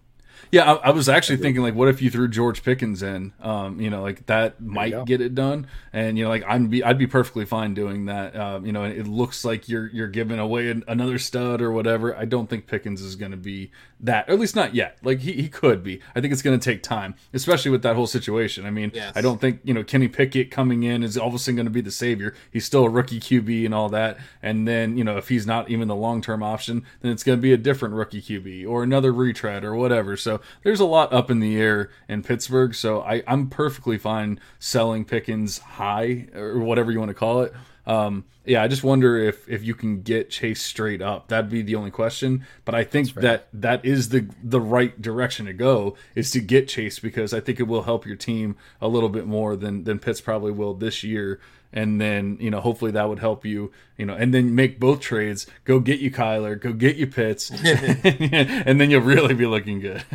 Yeah, I, I was actually thinking like, what if you threw George Pickens in? Um, you know, like that might get it done, and you know, like I'd be I'd be perfectly fine doing that. Um, you know, it looks like you're you're giving away an, another stud or whatever. I don't think Pickens is going to be that, or at least not yet. Like he, he could be. I think it's going to take time, especially with that whole situation. I mean, Yes. I don't think you know Kenny Pickett coming in is all of a sudden going to be the savior. He's still a rookie QB and all that, and then you know if he's not even the long term option, then it's going to be a different rookie QB or another retread or whatever. So there's a lot up in the air in Pittsburgh. So I, I'm perfectly fine selling Pickens high or whatever you want to call it. Um, yeah, I just wonder if if you can get Chase straight up. That'd be the only question. But I think that that is the the right direction to go is to get Chase because I think it will help your team a little bit more than than Pitts probably will this year. And then you know hopefully that would help you you know and then make both trades. Go get you Kyler. Go get you Pitts, <laughs> <laughs> and then you'll really be looking good. <laughs>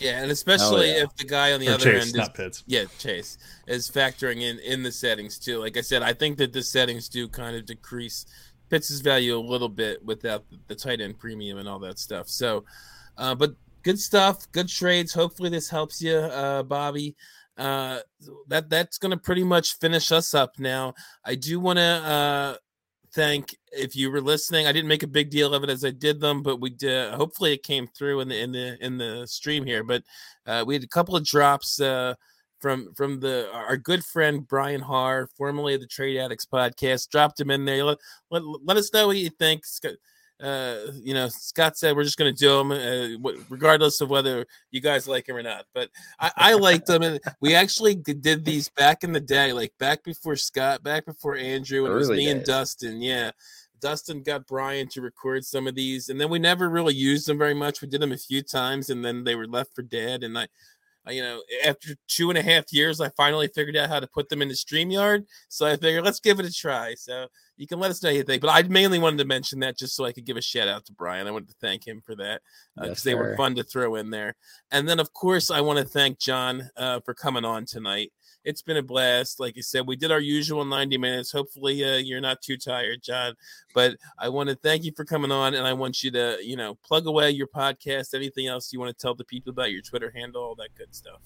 Yeah, and especially yeah. if the guy on the Or other Chase, end is not Pitts. yeah Chase is factoring in in the settings too. Like I said, I think that the settings do kind of decrease Pitts' value a little bit without the, the tight end premium and all that stuff. So, uh, but good stuff, good trades. Hopefully this helps you, uh, Bobby. Uh, that that's gonna pretty much finish us up now. I do want to uh, thank if you were listening. I didn't make a big deal of it as I did them, but we did. Hopefully, it came through in the in the in the stream here. But uh, we had a couple of drops uh, from from the our good friend Brian Haar, formerly of the Trade Addicts podcast. Dropped him in there. Let, let, let us know what you think. Uh, you know, Scott said we're just going to do them, uh, regardless of whether you guys like him or not. But I, I liked them, and we <laughs> actually did these back in the day, like back before Scott, back before Andrew, and it was me and. Dustin. Yeah, Dustin got Brian to record some of these, and then we never really used them very much. We did them a few times, and then they were left for dead. And I you know, after two and a half years, I finally figured out how to put them into Streamyard. So I figured let's give it a try. So you can let us know you think. But I mainly wanted to mention that just so I could give a shout out to Brian. I wanted to thank him for that because Yes, they were fun to throw in there. And then, of course, I want to thank John uh, for coming on tonight. It's been a blast. Like I said, we did our usual 90 minutes. Hopefully, uh, you're not too tired, John. But I want to thank you for coming on, and I want you to, you know, plug away your podcast, anything else you want to tell the people about your Twitter handle, all that good stuff.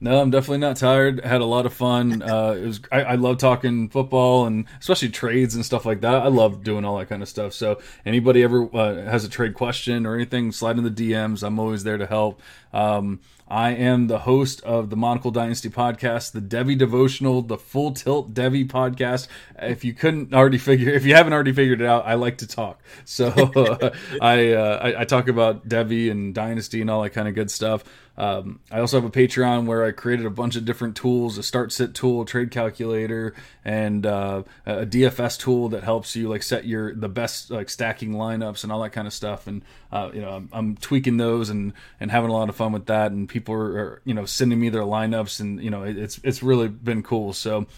No, I'm definitely not tired. Had a lot of fun. Uh, it was. I, I love talking football and especially trades and stuff like that. I love doing all that kind of stuff. So anybody ever uh, has a trade question or anything, slide in the DMs. I'm always there to help. Um, I am the host of the Monocle Dynasty podcast, the Devy Devotional, the Full Tilt Devy podcast. If you couldn't already figure, if you haven't already figured it out, I like to talk. So <laughs> I, uh, I I talk about Devy and Dynasty and all that kind of good stuff. Um, I also have a Patreon where I created a bunch of different tools, a start sit tool, trade calculator, and uh, a DFS tool that helps you like set your the best like stacking lineups and all that kind of stuff. And uh, you know, I'm, I'm tweaking those and and having a lot of fun with that. And people are, are you know sending me their lineups, and you know it, it's it's really been cool. So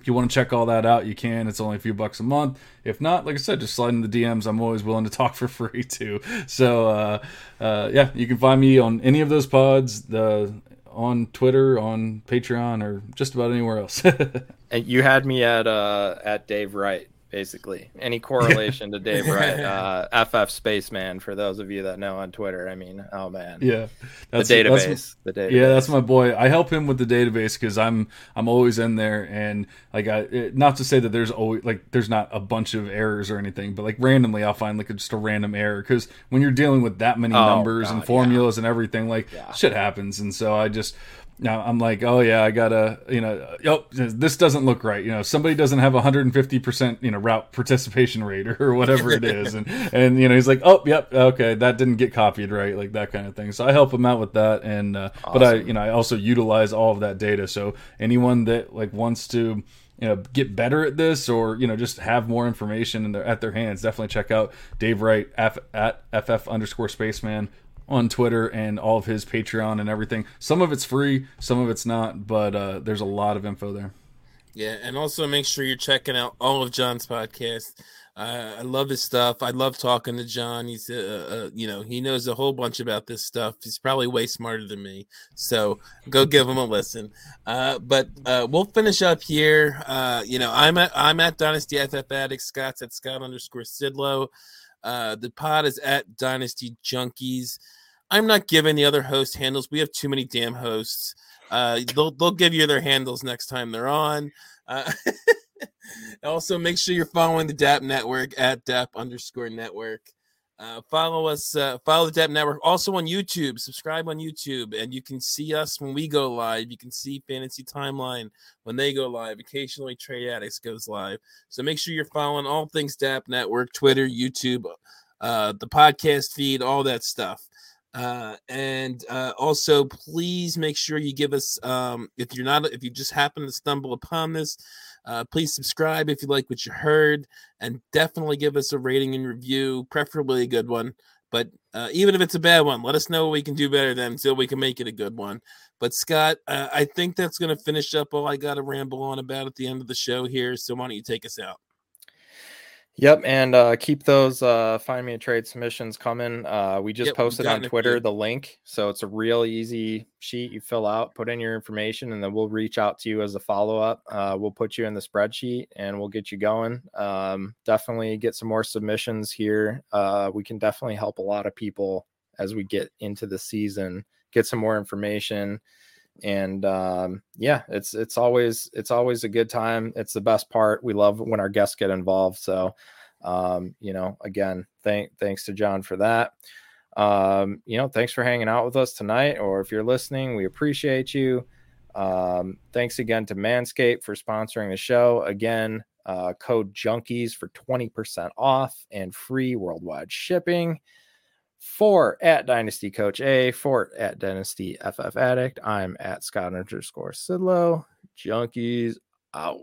if you want to check all that out, you can. It's only a few bucks a month. If not, like I said, just slide in the DMs. I'm always willing to <laughs> talk for free too. So uh, uh, yeah, you can find me on any of those pods, the on Twitter, on Patreon, or just about anywhere else. <laughs> And you had me at uh at Dave Wright, basically. <laughs> Any correlation to Dave <laughs> Wright? Uh, FF Spaceman for those of you that know on Twitter. I mean, oh man, yeah, the database. that's- the database. Yeah, that's my boy. I help him with the database because I'm I'm always in there, and like I it, not to say that there's always like there's not a bunch of errors or anything, but like randomly I'll find like just a random error because when you're dealing with that many Oh, numbers and God, formulas and everything, like Yeah. shit happens, and so I just. Now I'm like, oh yeah, I gotta, you know, oh, this doesn't look right. You know, somebody doesn't have 150 percent, you know, route participation rate or, <laughs> whatever it <laughs> is, and and you know, he's like, oh, yep, okay, that didn't get copied right, like that kind of thing. So I help him out with that, and uh, but I, you know, I also utilize all of that data. So anyone that like wants to you know get better at this or you know just have more information in their, at their hands definitely check out dave wright F, at ff underscore spaceman on Twitter and all of his Patreon and everything. Some of it's free, some of it's not, but uh, there's a lot of info there. Yeah, and also make sure you're checking out all of John's podcasts. Uh, I love his stuff. I love talking to John. He's, uh, uh, you know, he knows a whole bunch about this stuff. He's probably way smarter than me. So go give him a listen. Uh, but uh, we'll finish up here. Uh, you know, I'm at I'm at Dynasty FF Addict. Scott's at Scott underscore Sidlow. The pod is at Dynasty Junkies. I'm not giving the other host handles. We have too many damn hosts. Uh, they'll they'll give you their handles next time they're on. Uh, <laughs> also, make sure you're following the DAP Network at DAP underscore network. Uh, follow us, uh, follow the DAP Network. Also on YouTube, subscribe on YouTube, and you can see us when we go live. You can see Fantasy Timeline when they go live. Occasionally, Trade Addicts goes live. So make sure you're following all things DAP Network, Twitter, YouTube, uh, the podcast feed, all that stuff. Uh, and uh, also, please make sure you give us um, if you're not if you just happen to stumble upon this, uh, please subscribe if you like what you heard, and definitely give us a rating and review, preferably a good one. But uh, even if it's a bad one, let us know what we can do better than so we can make it a good one. But Scott, uh, I think that's going to finish up all I got to ramble on about at the end of the show here. So why don't you take us out? Yep, and uh, keep those uh, find me a trade submissions coming. Uh, we just Yep, posted on Twitter the link, so it's a real easy sheet. You fill out, put in your information, and then we'll reach out to you as a follow up. Uh, we'll put you in the spreadsheet, and we'll get you going. Um, definitely get some more submissions here. Uh, we can definitely help a lot of people as we get into the season. Get some more information and um, yeah it's it's always it's always a good time. It's the best part. We love when our guests get involved. So um, you know again thank thanks to john for that. Um, you know thanks for hanging out with us tonight or if you're listening we appreciate you. Um, thanks again to manscaped for sponsoring the show. Again uh, code junkies for 20% off and free worldwide shipping for at Dynasty Coach A, for at Dynasty FF Addict. I'm at Scott underscore Sidlow. Junkies out.